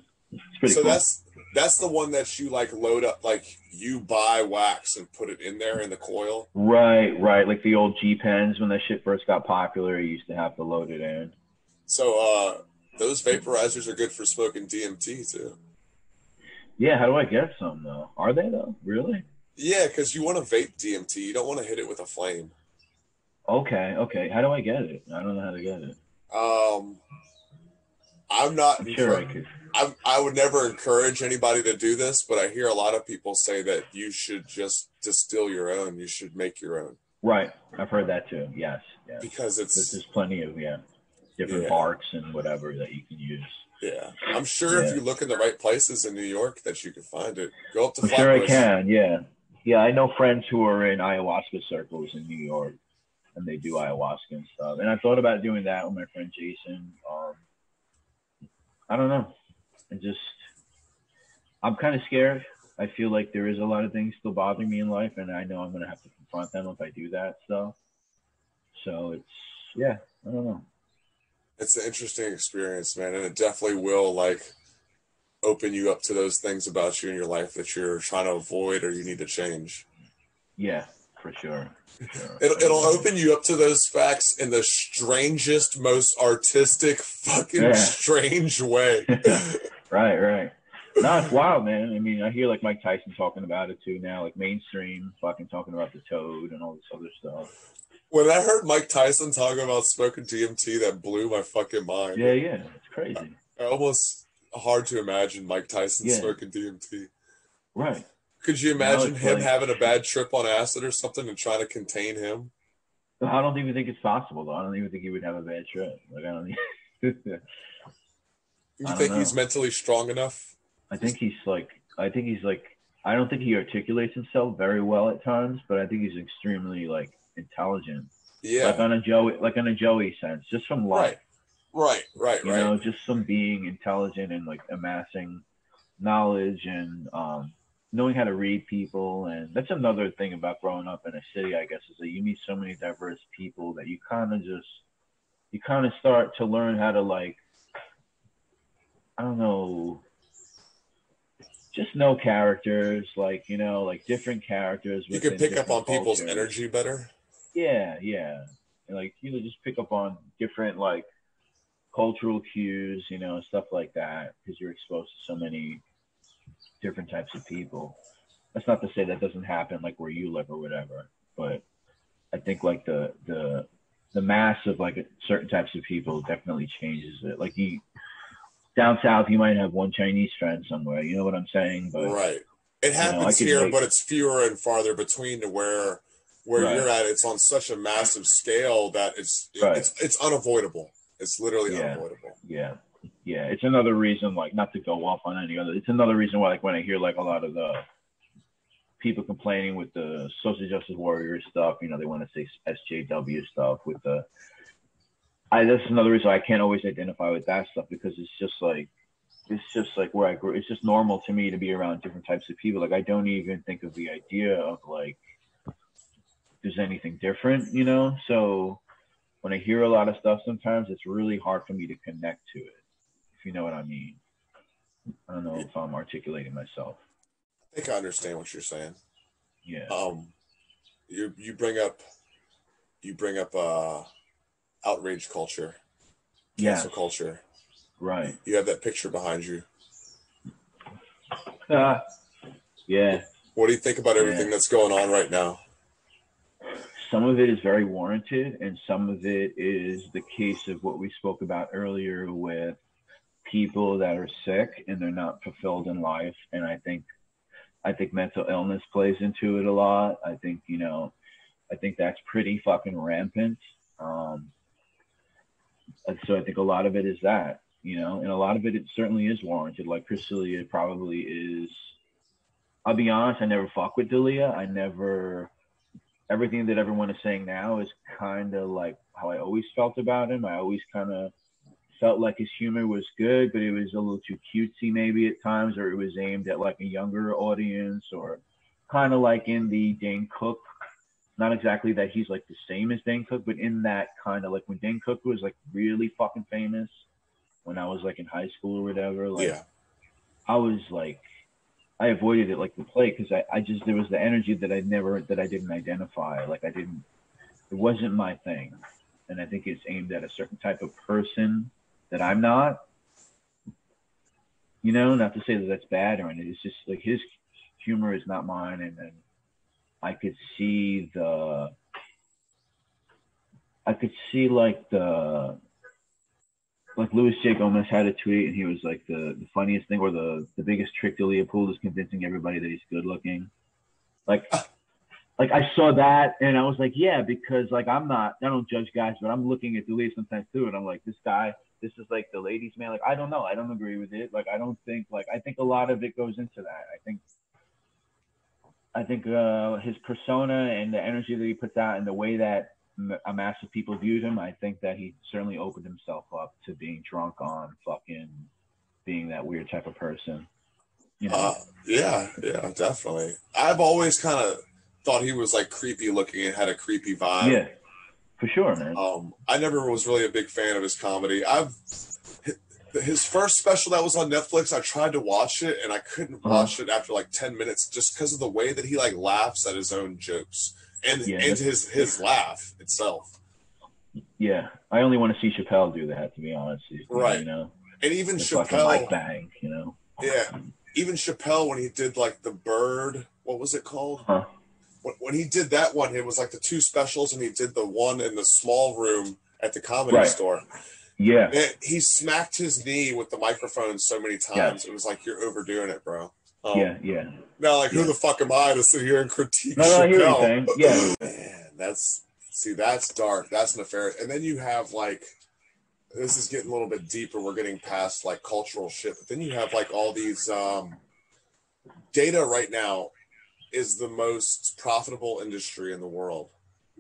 So cool. that's that's the one that you like load up, like you buy wax and put it in there in the coil. Right, right. Like the old G pens when that shit first got popular, you used to have to load it in. So uh, those vaporizers are good for smoking DMT too. Yeah, how do I get some though? Are they though? Really? Yeah, because you want to vape DMT. You don't want to hit it with a flame. Okay, okay. How do I get it? I don't know how to get it. Um, I'm not. I'm sure I could. I, I would never encourage anybody to do this, but I hear a lot of people say that you should just distill your own. You should make your own Right, I've heard that too. Yes, yes. because There's, it's there's plenty of yeah, different Yeah. barks and whatever that you can use. yeah. I'm sure if you look in the right places in New York that you can find it. Go up to I'm sure I can. Yeah, yeah. I know friends who are in ayahuasca circles in New York, and they do ayahuasca and stuff. And I thought about doing that with my friend Jason. Um, I don't know. I just, I'm kind of scared. I feel like there is a lot of things still bothering me in life, and I know I'm gonna have to confront them if I do that stuff. So it's, yeah, I don't know. It's an interesting experience, man, and it definitely will like open you up to those things about you in your life that you're trying to avoid or you need to change. Yeah, for sure. For sure. It'll, it'll open you up to those facts in the strangest, most artistic, fucking Yeah. strange way. Right, right. No, it's wild, man. I mean, I hear like Mike Tyson talking about it too now, like mainstream, fucking talking about the toad and all this other stuff. when I heard Mike Tyson talking about smoking DMT, that blew my fucking mind. Yeah, yeah, it's crazy. I Almost hard to imagine Mike Tyson Yeah. smoking DMT. Right. Could you imagine him like- having a bad trip on acid or something and trying to contain him? I don't even think it's possible though. I don't even think he would have a bad trip. Like I don't. Even, You think he's mentally strong enough? I think he's like. I think he's like. I don't think he articulates himself very well at times, but I think he's extremely like intelligent, Yeah. like on a Joey, like on a Joey sense, just from life. Right. Right. Right. you Right. know just some being intelligent and like amassing knowledge and um knowing how to read people and that's another thing about growing up in a city i guess is that you meet so many diverse people that you kind of just you kind of start to learn how to like i don't know just know characters like you know like different characters you can pick up on different people's energy better. Yeah, yeah. And like you know, just pick up on different like cultural cues, you know, stuff like that, because you're exposed to so many different types of people. That's not to say that doesn't happen like where you live or whatever, but I think like the the the mass of like certain types of people definitely changes it. Like you down south, you might have one Chinese friend somewhere. You know what I'm saying? But right. It happens could here, make- but it's fewer and farther between to where where Right. you're at. It's on such a massive scale that it's Right. it's it's unavoidable. It's literally Yeah. unavoidable. yeah yeah it's another reason like not to go off on any other it's another reason why like when i hear like a lot of the people complaining with the social justice warrior stuff you know they want to say sjw stuff with the i that's another reason i can't always identify with that stuff because it's just like it's just like where i grew it's just normal to me to be around different types of people like i don't even think of the idea of like there's anything different you know so when I hear a lot of stuff, sometimes it's really hard for me to connect to it. If you know what I mean. I don't know if I'm articulating myself. I think I understand what you're saying. Yeah. Um, you you bring up you bring up uh outrage culture, Yeah. cancel culture. Right. You have that picture behind you. Ah, yeah. What do you think about everything Yeah. that's going on right now? Some of it is very warranted, and some of it is the case of what we spoke about earlier with people that are sick and they're not fulfilled in life. And I think, I think mental illness plays into it a lot. I think you know, I think that's pretty fucking rampant. Um, so I think a lot of it is that, you know, and a lot of it, it certainly is warranted. Like Chris D'Elia probably is. I'll be honest, I never fuck with D'Elia. I never. Everything that everyone is saying now is kind of like how I always felt about him. I always kind of felt like his humor was good, but it was a little too cutesy maybe at times, or it was aimed at like a younger audience, or kind of like in the Dane Cook Not exactly that he's like the same as Dane Cook, but in that kind of like when Dane Cook was like really fucking famous when I was like in high school or whatever. Like, yeah. I was like, I avoided it like the plague because I, I just there was the energy that I never that I didn't identify. Like I didn't, it wasn't my thing, and I think it's aimed at a certain type of person that I'm not. You know, not to say that that's bad or anything. It's just like his humor is not mine, and I could see the, I could see like the like Luis J. Gomez had a tweet and he was like the, the funniest thing or the, the biggest trick to Leopold is convincing everybody that he's good looking. Like like I saw that and I was like, yeah, because like I'm not I don't judge guys, but I'm looking at Louis sometimes too and I'm like, this guy, this is like the ladies man. Like I don't know. I don't agree with it. Like I don't think like I think a lot of it goes into that. I think I think uh, his persona and the energy that he puts out and the way that a mass of people viewed him, I think that he certainly opened himself up to being drunk on fucking being that weird type of person. You know? Uh, yeah, yeah, definitely. I've always kind of thought he was like creepy looking and had a creepy vibe. Yeah, for sure, man. Um, I never was really a big fan of his comedy. I've his first special that was on Netflix. I tried to watch it and I couldn't uh-huh. watch it after like ten minutes just because of the way that he like laughs at his own jokes and yeah, and his his laugh itself. Yeah, I only want to see Chappelle do that. To be honest, right? You know, and even Chappelle, like bang, you know. Yeah, even Chappelle when he did like the bird, what was it called? Huh? When, when he did that one, it was like the two specials, and he did the one in the small room at the comedy right. store. Yeah, and he smacked his knee with the microphone so many times. Yeah. It was like you're overdoing it, bro. Um, yeah, yeah. Now, like, yeah. who the fuck am I to sit here and critique? No, no, I hear what. Yeah, man, that's see, that's dark. That's nefarious. And then you have like, this is getting a little bit deeper. We're getting past like cultural shit, but then you have like all these um, data right now is the most profitable industry in the world.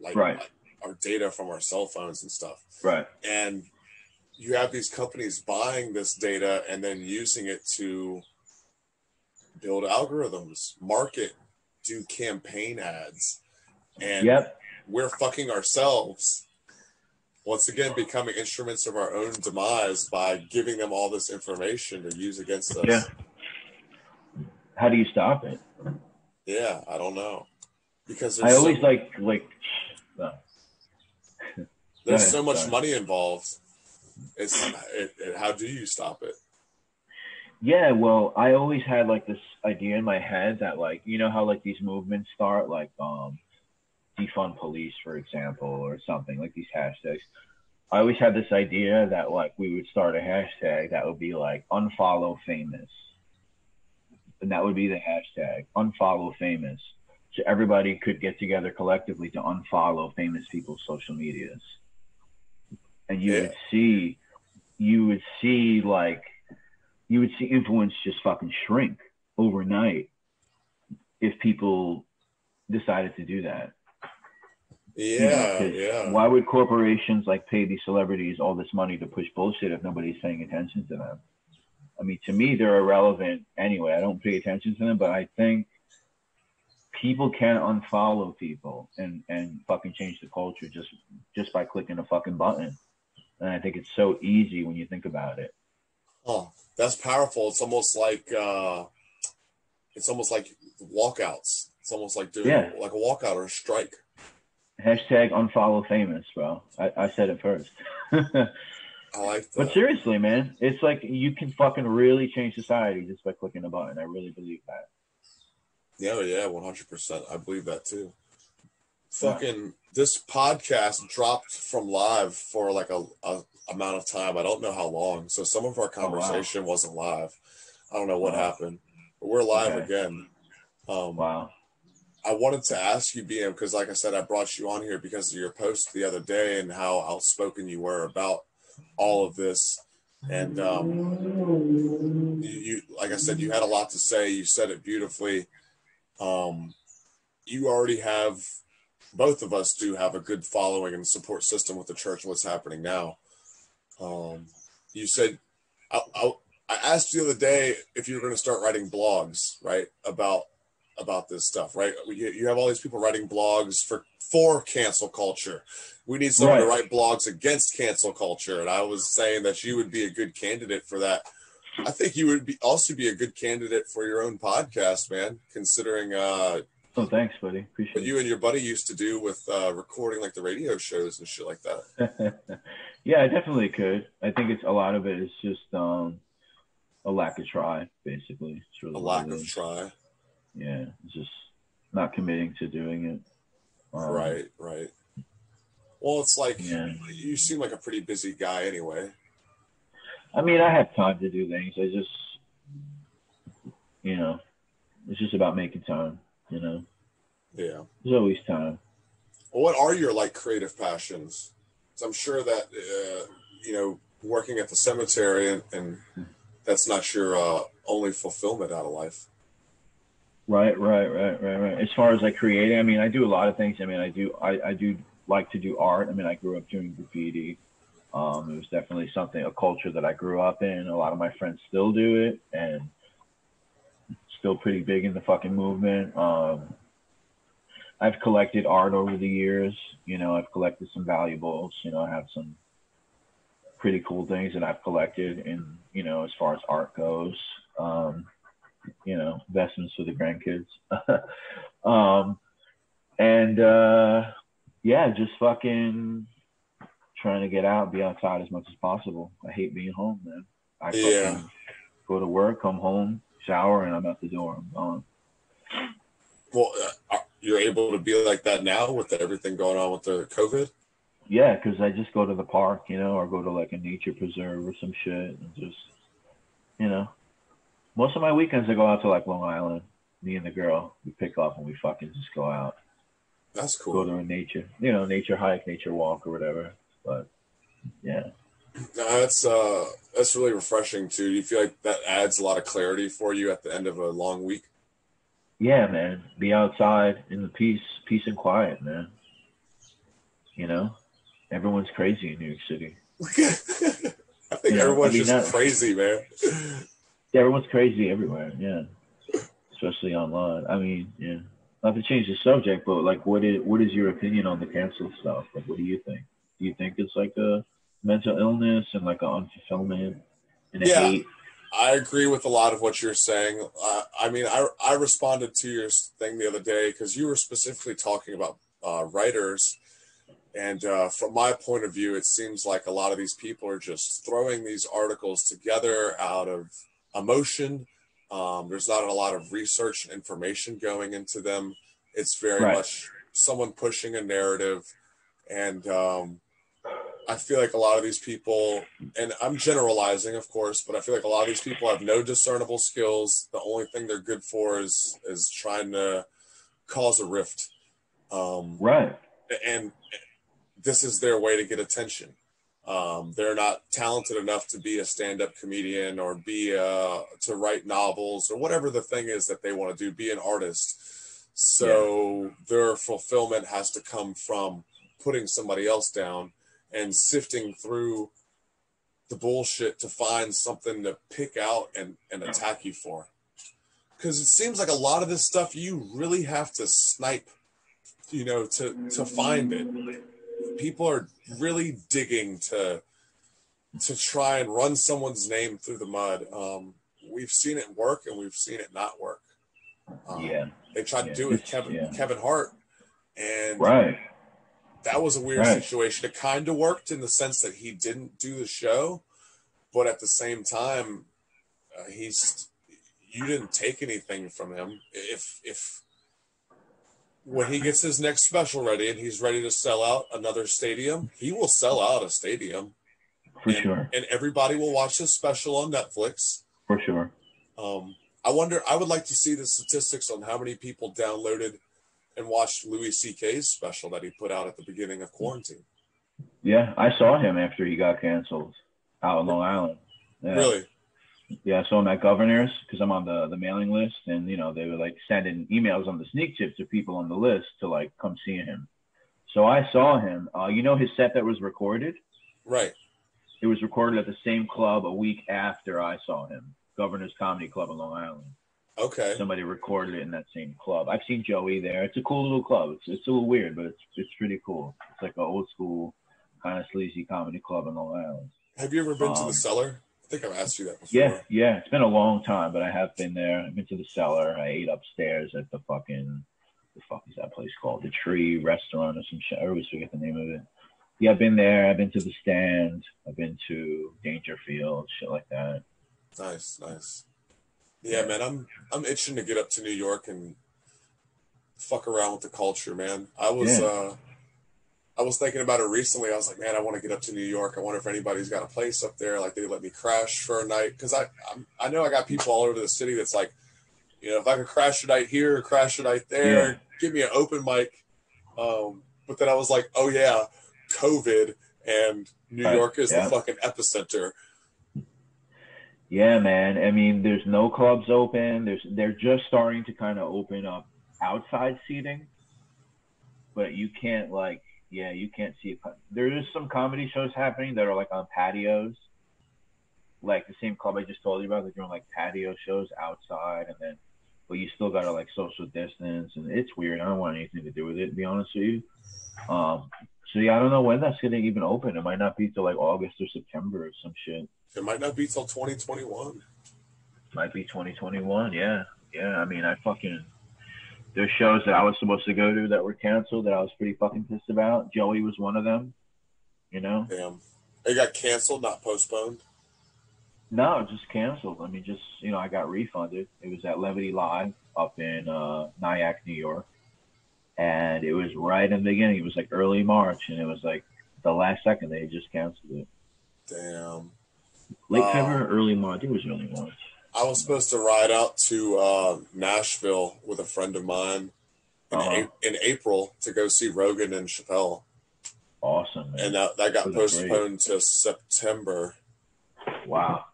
Like, right. Like our data from our cell phones and stuff. Right. And you have these companies buying this data and then using it to build algorithms, market, do campaign ads. And yep. we're fucking ourselves once again becoming instruments of our own demise by giving them all this information to use against us. Yeah. How do you stop it? Yeah, I don't know. Because I always so, like like uh, there's so much sorry. money involved. It's it, it, how do you stop it? Yeah, well, I always had like this idea in my head that like you know how like these movements start like um defund police for example or something like these hashtags. I always had this idea that like we would start a hashtag that would be like unfollow famous. And that would be the hashtag unfollow famous. So everybody could get together collectively to unfollow famous people's social medias. And you yeah. would see you would see like you would see influence just fucking shrink overnight if people decided to do that. Yeah, you know, yeah. Why would corporations like pay these celebrities all this money to push bullshit if nobody's paying attention to them? I mean, to me, they're irrelevant anyway. I don't pay attention to them, but I think people can unfollow people and and fucking change the culture just just by clicking a fucking button. And I think it's so easy when you think about it. Oh, that's powerful. It's almost like uh, it's almost like walkouts. It's almost like doing yeah. like a walkout or a strike. Hashtag unfollow famous, bro. I, I said it first. I like that. But seriously, man, it's like you can fucking really change society just by clicking a button. I really believe that. Yeah, yeah, one hundred percent. I believe that too. Fucking yeah. this podcast dropped from live for like a, a amount of time. I don't know how long. So some of our conversation oh, wow. wasn't live. I don't know what happened, but we're live okay. again. Um, wow. I wanted to ask you, BM, because like I said, I brought you on here because of your post the other day and how outspoken you were about all of this. And um, you, like I said, you had a lot to say. You said it beautifully. Um, you already have, both of us do have a good following and support system with the church. What's happening now? Um, you said I, I, I asked you the other day if you were going to start writing blogs, right, about about this stuff, right? You, you have all these people writing blogs for for cancel culture. We need someone to write blogs against cancel culture, and I was saying that you would be a good candidate for that. I think you would be also be a good candidate for your own podcast, man. Considering uh, Oh, thanks, buddy. Appreciate what you and your buddy used to do with uh, recording like the radio shows and shit like that. yeah, I definitely could. I think it's a lot of it is just um, a lack of try, basically. It's really A lack of try. Yeah, just not committing to doing it. Um, Right, right. Well, it's like Yeah. you seem like a pretty busy guy anyway. I mean, I have time to do things. I just, you know, it's just about making time. You know, Yeah. there's always time. Well, what are your like creative passions? 'Cause I'm sure that uh, you know working at the cemetery and, and that's not your uh, only fulfillment out of life. Right, right, right, right, right. As far as like creating, I mean, I do a lot of things. I mean, I do, I, I do like to do art. I mean, I grew up doing graffiti. Um, it was definitely something, a culture that I grew up in. A lot of my friends still do it, and still pretty big in the fucking movement. Um, I've collected art over the years. You know, I've collected some valuables. You know, I have some pretty cool things that I've collected, and you know, as far as art goes. Um, you know, investments for the grandkids. um, and uh, yeah, just fucking trying to get out, be outside as much as possible. I hate being home, man. I fucking Yeah. go to work, come home, shower, and I'm out the door. I'm gone. Well, uh, are- you're able to be like that now with everything going on with the COVID. Yeah, because I just go to the park, you know, or go to like a nature preserve or some shit, and just, you know, most of my weekends I go out to like Long Island. Me and the girl, we pick up and we fucking just go out. That's cool. go to a nature, you know, nature hike, nature walk, or whatever. But yeah, No, that's uh, that's really refreshing too. Do you feel like that adds a lot of clarity for you at the end of a long week? yeah, man, be outside in the peace, peace and quiet, man. You know, everyone's crazy in New York City. I think Yeah, everyone's I mean, just that- crazy, man. Yeah, everyone's crazy everywhere. Yeah, especially online. I mean, yeah. Not to change the subject, but like, what is what is your opinion on the cancel stuff? Like, what do you think? Do you think it's like a mental illness and like an unfulfillment and a Yeah. hate? I agree with a lot of what you're saying. Uh, I mean, I I responded to your thing the other day because you were specifically talking about uh, writers, and uh, from my point of view, it seems like a lot of these people are just throwing these articles together out of emotion. Um, there's not a lot of research and information going into them. It's very Right. much someone pushing a narrative, and um, I feel like a lot of these people and I'm generalizing, of course, but I feel like a lot of these people have no discernible skills. The only thing they're good for is is trying to cause a rift, um, Right. and this is their way to get attention. Um, they're not talented enough to be a stand-up comedian or be uh, to write novels or whatever the thing is that they want to do. Be an artist. So their fulfillment has to come from putting somebody else down and sifting through the bullshit to find something to pick out and, and attack you for. Because it seems like a lot of this stuff you really have to snipe, you know, to to find it. People are really digging to to try and run someone's name through the mud. Um, we've seen it work and we've seen it not work. Um, Yeah. they tried Yeah, to do it with Kevin yeah. Kevin Hart, and Right. that was a weird Right. situation. It kind of worked in the sense that he didn't do the show, but at the same time, uh, he's you didn't take anything from him. If if when he gets his next special ready and he's ready to sell out another stadium, he will sell out a stadium, For and, sure. and everybody will watch his special on Netflix. For sure. Um, I wonder. I would like to see the statistics on how many people downloaded and watched Louis C.K.'s special that he put out at the beginning of quarantine. Yeah, I saw him after he got canceled out on Long Island. Yeah. Really? Yeah, so I saw him at Governor's because I'm on the, the mailing list, and you know they were like sending emails on the sneak tip to people on the list to like come see him. So I saw him. Uh, you know his set that was recorded. Right. It was recorded at the same club a week after I saw him, Governor's Comedy Club in Long Island. Okay. Somebody recorded it in that same club. I've seen Joey there. It's a cool little club. It's it's a little weird, but it's it's pretty cool. It's like an old school kind of sleazy comedy club in Long Island. Have you ever been to Um, the cellar? I think I've asked you that before. Yeah, yeah. It's been a long time, but I have been there. I've been to the cellar. I ate upstairs at the fucking the fuck is that place called? The Tree Restaurant or some shit. I always forget the name of it. Yeah, I've been there. I've been to the stand. I've been to Dangerfield, shit like that. Nice, nice. Yeah, man, I'm I'm itching to get up to New York and fuck around with the culture, man. I was Yeah. uh I was thinking about it recently. I was like, man, I want to get up to New York. I wonder if anybody's got a place up there, like they let me crash for a night. Because I I'm, I know I got people all over the city that's like, you know, if I could crash a night here, or crash a night there, Yeah. give me an open mic. Um, but then I was like, oh yeah, COVID and New Right, York is yeah. the fucking epicenter. Yeah, man. I mean, there's no clubs open. There's they're just starting to kind of open up outside seating, but you can't like yeah, you can't see it. There is some comedy shows happening that are like on patios, like the same club I just told you about. They're doing like patio shows outside, and then but you still gotta like social distance, and it's weird. I don't want anything to do with it, to be honest with you. Um, so yeah, I don't know when that's gonna even open. It might not be till like August or September or some shit. It might not be till 2021. Might be 2021. Yeah, yeah. I mean, I fucking there's shows that I was supposed to go to that were canceled that I was pretty fucking pissed about. Joey was one of them. You know? Damn. It got canceled, not postponed. No, just canceled. I mean, just you know, I got refunded. It was at Levity Live up in uh, Nyack, New York, and it was right in the beginning. It was like early March, and it was like the last second they just canceled it. Damn. Late Wow. February, early March. It was early March. I was supposed to ride out to uh, Nashville with a friend of mine in, Uh-huh. A- in April to go see Rogan and Chappelle, Awesome, man. and that, that got are great. postponed to September. wow.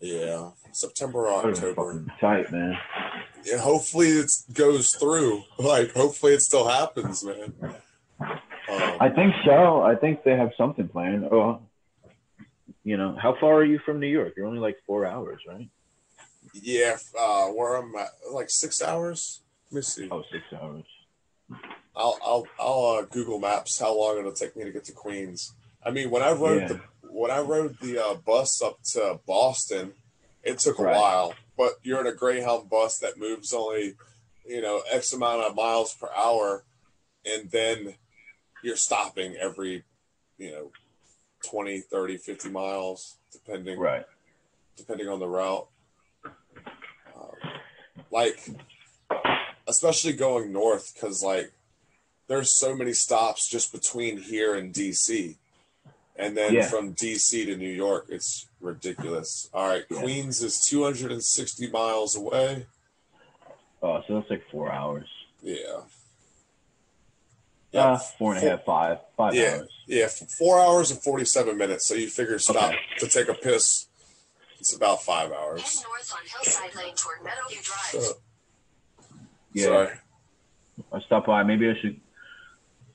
Yeah, September or October. tight, man. Yeah, hopefully it goes through. Like, hopefully it still happens, man. Um, I think so. I think they have something planned. Oh, you know, how far are you from New York? You're only like four hours, right? Yeah, uh, where I'm at, like six hours. Let me see. Oh, six hours. I'll I'll I'll uh, Google Maps how long it'll take me to get to Queens. I mean, when I rode Yeah. the when I rode the uh, bus up to Boston, it took a Right. while. But you're in a Greyhound bus that moves only, you know, X amount of miles per hour, and then you're stopping every, you know, 20, 30, 50 miles, depending Right. depending on the route. Like, especially going north, because like there's so many stops just between here and DC, and then Yeah. from DC to New York, it's ridiculous. All right, Yeah. Queens is 260 miles away. Oh, so that's like four hours. Yeah. Uh, yeah, four and a half, five, five Yeah, hours. yeah, four hours and 47 minutes. So you figure stop Okay. to take a piss. It's about five Head hours. north on Hillside Lane toward Meadowview Drive. So, Yeah. Sorry. I stopped by. Maybe I should.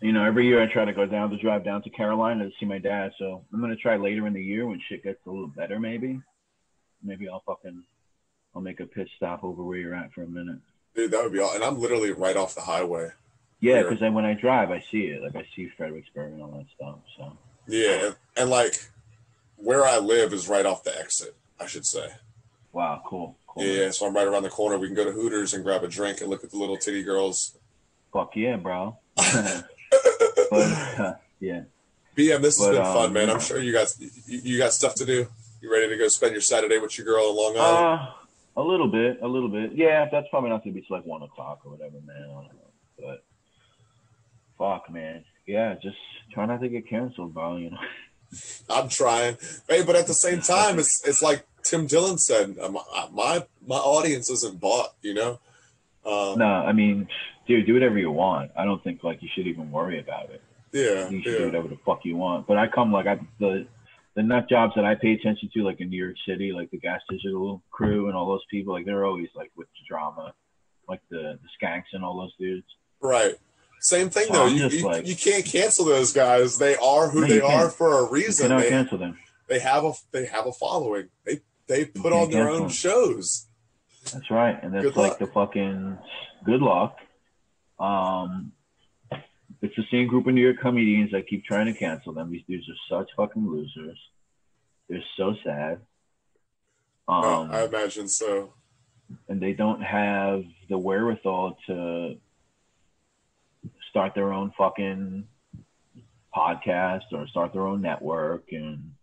You know, every year I try to go down to drive down to Carolina to see my dad. So I'm gonna try later in the year when shit gets a little better. Maybe, maybe I'll fucking, I'll make a pit stop over where you're at for a minute. Dude, that would be all. And I'm literally right off the highway. Yeah, because then when I drive, I see it. Like I see Fredericksburg and all that stuff. So Yeah, and, and like where I live is right off the exit, I should say. wow, cool, cool. Yeah, so I'm right around the corner. We can go to Hooters and grab a drink and look at the little titty girls. Fuck yeah, bro. but uh, yeah, BM, this has But, been fun, um, man. I'm sure you got you, you got stuff to do. You ready to go spend your Saturday with your girl in Long Island? uh, a little bit, a little bit. Yeah, that's probably not gonna be till like one o'clock or whatever, man. I don't know, but fuck, man. Yeah, just try not to get canceled, bro. You know. I'm trying, hey, but at the same time, it's it's like Tim Dillon said. uh, My my, my audience isn't bought, you know. Um, No, I mean, dude, do whatever you want. I don't think like you should even worry about it. Yeah, You should do whatever the fuck you want. But I come like I the the nut jobs that I pay attention to, like in New York City, like the Gas Digital crew and all those people, like they're always like with drama, like the the Skanks and all those dudes. right. Same thing So though. You, you, like- you can't cancel those guys. They are who No, they are for a reason. cannot They, cancel them. they have a they have a following. They they put on their own them. shows. That's right, and that's Good like luck. the fucking good luck. Um, it's the same group of New York comedians that keep trying to cancel them. These dudes are such fucking losers. They're so sad. Um, I imagine so. and they don't have the wherewithal to start their own fucking podcast or start their own network and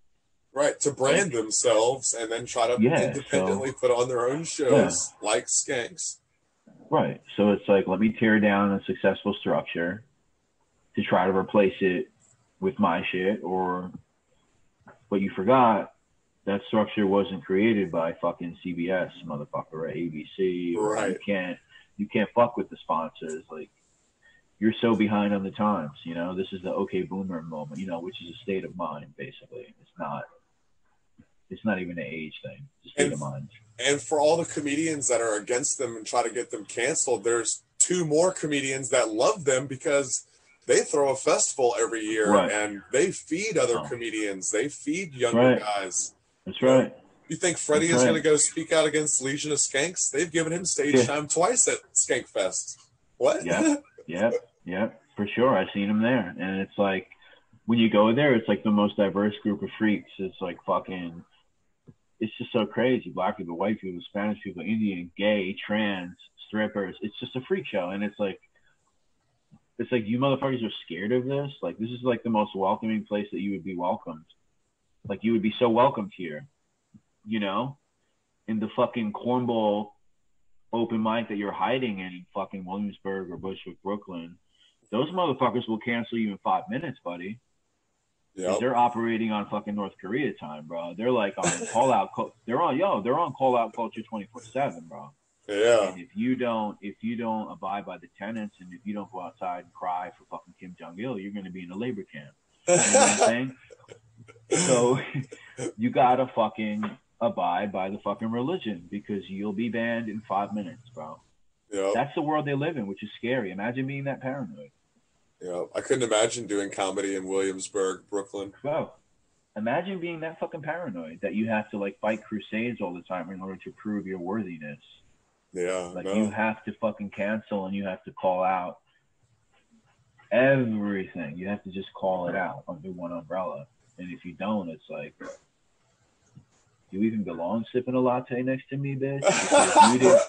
Right, to brand themselves and then try to Yeah, independently put on their own shows like Skanks. right so it's like let me tear down a successful structure to try to replace it with my shit or but you forgot that structure wasn't created by fucking CBS motherfucker or ABC or Right. you can't you can't fuck with the sponsors like you're so behind on the times you know this is the okay boomer moment you know which is a state of mind basically it's not it's not even an age thing it's a state And- of mind And for all the comedians that are against them and try to get them canceled, there's two more comedians that love them because they throw a festival every year Right. and they feed other Oh. comedians. They feed younger Right. guys. that's right You think Freddie That's is right. going to go speak out against Legion of Skanks? They've given him stage Yeah. time twice at Skank Fest. What? Yeah. Yeah, yeah, for sure. I've seen them there, and it's like when you go there, it's like the most diverse group of freaks. It's like fucking, it's just so crazy. Black people, white people, Spanish people, Indian, gay, trans, strippers. It's just a freak show, and it's like, it's like you motherfuckers are scared of this. Like this is like the most welcoming place that you would be welcomed. Like you would be so welcomed here, you know, in the fucking cornball open mic that you're hiding in fucking Williamsburg or Bushwick, Brooklyn, those motherfuckers will cancel you in five minutes, buddy. Yep. They're operating on fucking North Korea time, bro. They're like on call out. Co- they're on yo. They're on call out culture twenty four seven, bro. Yeah. And if you don't, if you don't abide by the tenants, and if you don't go outside and cry for fucking Kim Jong Il, you're gonna be in a labor camp. You know what I'm saying? So you gotta fucking abide by the fucking religion because you'll be banned in five minutes, bro. Yep. That's the world they live in, which is scary. Imagine being that paranoid. Yep. I couldn't imagine doing comedy in Williamsburg, Brooklyn. Bro, imagine being that fucking paranoid that you have to like fight crusades all the time in order to prove your worthiness. Yeah. Like no. you have to fucking cancel and you have to call out everything. You have to just call it out under one umbrella. And if you don't, it's like, you even belong sipping a latte next to me, bitch? Because, you did,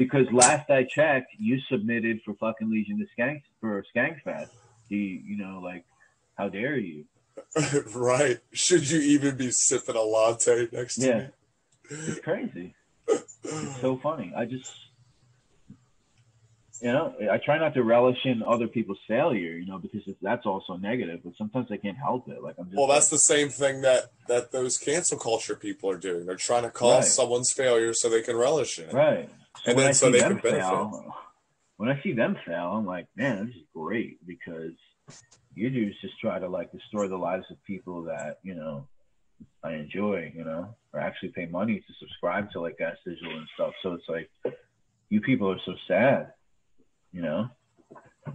because last I checked, you submitted for fucking Legion to Skank for Skankfest. You, you know, like, how dare you? right. Should you even be sipping a latte next to Yeah. me? It's crazy. It's so funny. I just, you know, I try not to relish in other people's failure, you know, because that's also negative. But sometimes I can't help it. Like I'm just. Well, that's like, the same thing that that those cancel culture people are doing. They're trying to cause Right. someone's failure so they can relish in it. right. And when then I so see they them can benefit. fail, when I see them fail, I'm like, man, this is great because you dudes just try to like destroy the lives of people that you know I enjoy, you know, or actually pay money to subscribe to like Gas Digital and stuff. So it's like you people are so sad, you know.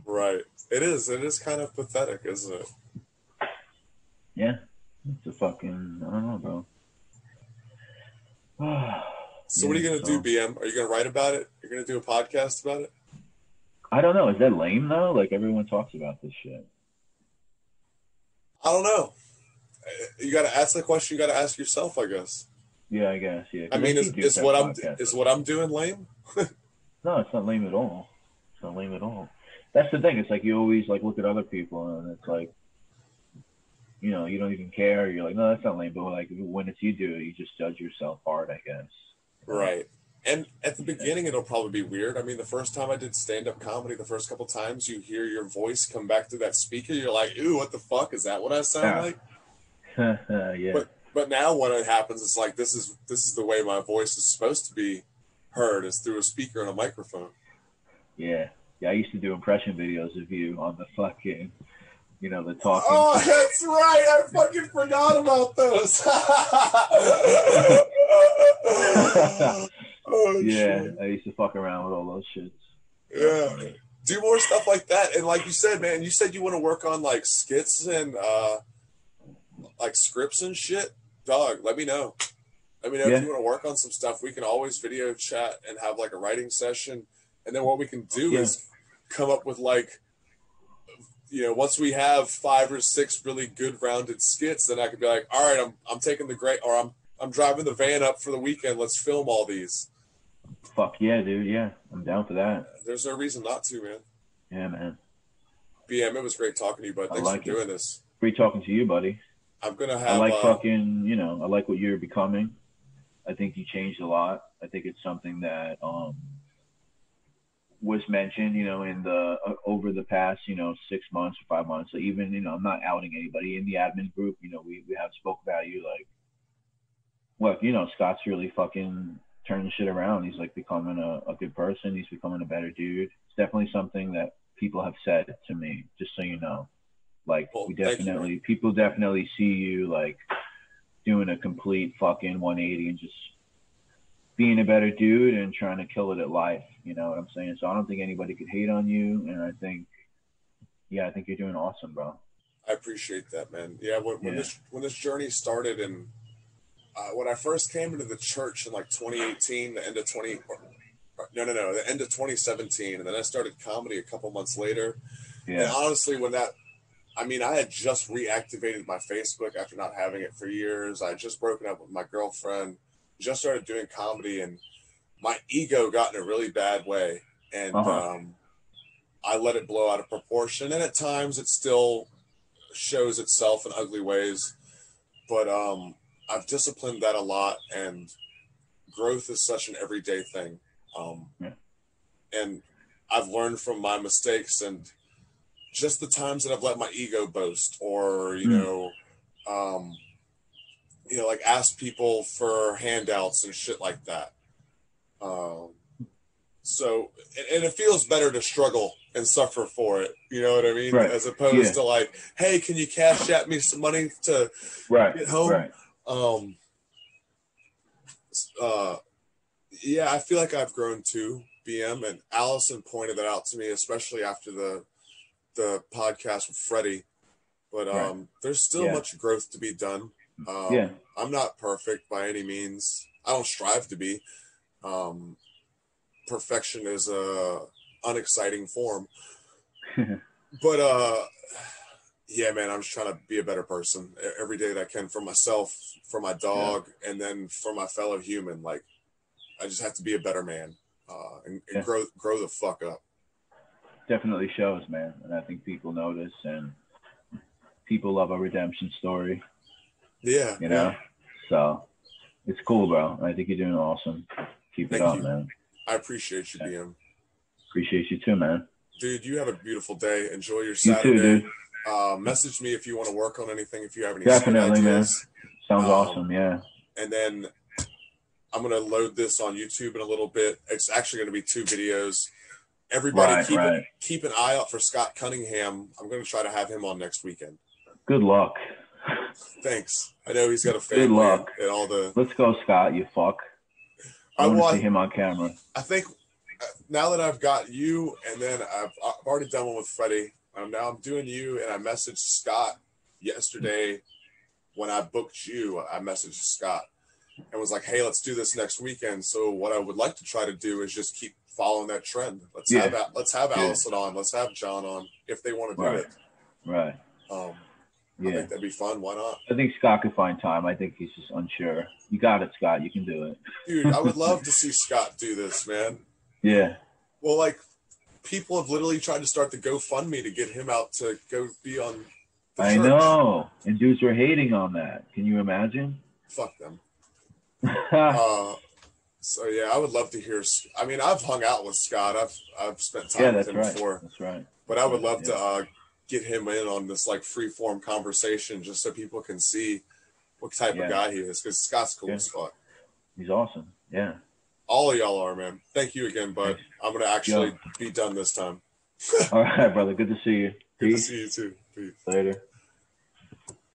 Right. It is. It is kind of pathetic, isn't it? Yeah, it's a fucking I don't know, bro. So what are you gonna so- do, BM? Are you gonna write about it? You're gonna do a podcast about it? I don't know. Is that lame though? Like everyone talks about this shit. I don't know. You got to ask the question. You got to ask yourself, I guess. Yeah, I guess. Yeah. I mean, is, is what I'm is what I'm doing lame? No, it's not lame at all. It's not lame at all. That's the thing. It's like you always like look at other people, and it's like, you know, you don't even care. You're like, no, that's not lame. But like when it's you do it, you just judge yourself hard, I guess. Right. And at the beginning, it'll probably be weird. I mean, the first time I did stand up comedy, the first couple times you hear your voice come back to that speaker, you're like, "Ooh, what the fuck is that? What I sound Yeah. like?" yeah. But but now when it happens, it's like this is this is the way my voice is supposed to be heard is through a speaker and a microphone. Yeah. Yeah. I used to do impression videos of you on the fucking, you know, the talking. Oh, that's right. I fucking forgot about those. oh, yeah. shit. I used to fuck around with all those shits. Yeah. Do more stuff like that. And like you said, man, you said you want to work on like skits and uh like scripts and shit. Dog, let me know. I mean, if Yeah. you want to work on some stuff, we can always video chat and have like a writing session. And then what we can do Yeah. is come up with like, you know, once we have five or six really good rounded skits, then I could be like, all right, I'm I'm taking the great, or I'm I'm driving the van up for the weekend. Let's film all these. Fuck yeah, dude. Yeah, I'm down for that. There's no reason not to, man. Yeah, man. BM, it was great talking to you, bud. Thanks like for it. doing this. Great talking to you, buddy. I'm gonna have. I like uh, fucking, you know, I like what you're becoming. I think you changed a lot. I think it's something that um was mentioned, you know, in the uh, over the past, you know, six months or five months. So even, you know, I'm not outing anybody in the admin group. You know, we we have spoke about you like, look, you know, Scott's really fucking turning shit around. He's like becoming a, a good person. He's becoming a better dude. It's definitely something that people have said to me. Just so you know, like Well, we definitely people definitely see you like doing a complete fucking 180 and just being a better dude and trying to kill it at life. You know what I'm saying? So I don't think anybody could hate on you, and I think, yeah, I think you're doing awesome, bro. I appreciate that, man. Yeah, when, when Yeah. this when this journey started, and uh, when I first came into the church in like 2018, the end of 20, or, no, no, no, the end of 2017, and then I started comedy a couple months later. Yeah. And honestly, when that, I mean, I had just reactivated my Facebook after not having it for years. I had just broken up with my girlfriend, just started doing comedy, and my ego got in a really bad way, and Uh-huh. um, I let it blow out of proportion. And at times, it still shows itself in ugly ways, but um, I've disciplined that a lot, and growth is such an everyday thing. Um, Yeah. And I've learned from my mistakes and just the times that I've let my ego boast or, you Mm. know, um, you know, like ask people for handouts and shit like that. Um, so, and, it feels better to struggle and suffer for it. You know what I mean? Right. As opposed Yeah. to like, hey, can you Cash App me some money to right, Get home. right. um uh yeah i feel like i've grown too bm and allison pointed that out to me especially after the the podcast with freddie but um Right. there's still Yeah. much growth to be done um Yeah. i'm not perfect by any means i don't strive to be um perfection is a unexciting form but uh yeah man i'm just trying to be a better person every day that i can for myself for my dog and then for my fellow human like i just have to be a better man uh and, and Yeah. grow grow the fuck up Definitely shows, man, and I think people notice, and people love a redemption story. Yeah You know, so it's cool, bro. I think you're doing awesome. Keep it Thank up, you. man. i appreciate you bm Appreciate you too, man. dude you have a beautiful day enjoy your Saturday. You too, dude. uh message me if you want to work on anything if you have any Definitely, man. Sounds Um, awesome. Yeah. and then I'm gonna load this on YouTube in a little bit. It's actually gonna be two videos. Everybody Right, keep right. keep an eye out for Scott Cunningham. I'm gonna try to have him on next weekend. Good luck. Thanks. I know he's got a Good luck. and all the. Let's go, Scott. You fuck. I I want to see him on camera. I think uh, now that I've got you, and then I've, I've already done one with Freddie. Um, now I'm doing you, and I messaged Scott yesterday when I booked you. I messaged Scott and was like, "Hey, let's do this next weekend." So what I would like to try to do is just keep following that trend. Let's Yeah. have let's have Yeah. Allison on. Let's have John on if they want to do Right. it. Right. Um, I Yeah. think that'd be fun. Why not, I think Scott could find time. I think he's just unsure. You got it, Scott. You can do it. dude? I would love to see Scott do this, man. Yeah. Well, like people have literally tried to start the GoFundMe to get him out to go be on. I church. know. And dudes were hating on that. Can you imagine? Fuck them. Uh, so yeah, I would love to hear. I mean, I've hung out with Scott. I've I've spent time with him right. before, That's right. but I would love to uh, get him in on this like free form conversation, just so people can see what type Yeah. of guy he is. Because Scott's cool Yeah. as fuck. He's awesome. Yeah. All of y'all are, man. Thank you again, bud. I'm gonna actually Yeah. be done this time. All right, brother. Good to see you. Good to see you too. Peace. Later.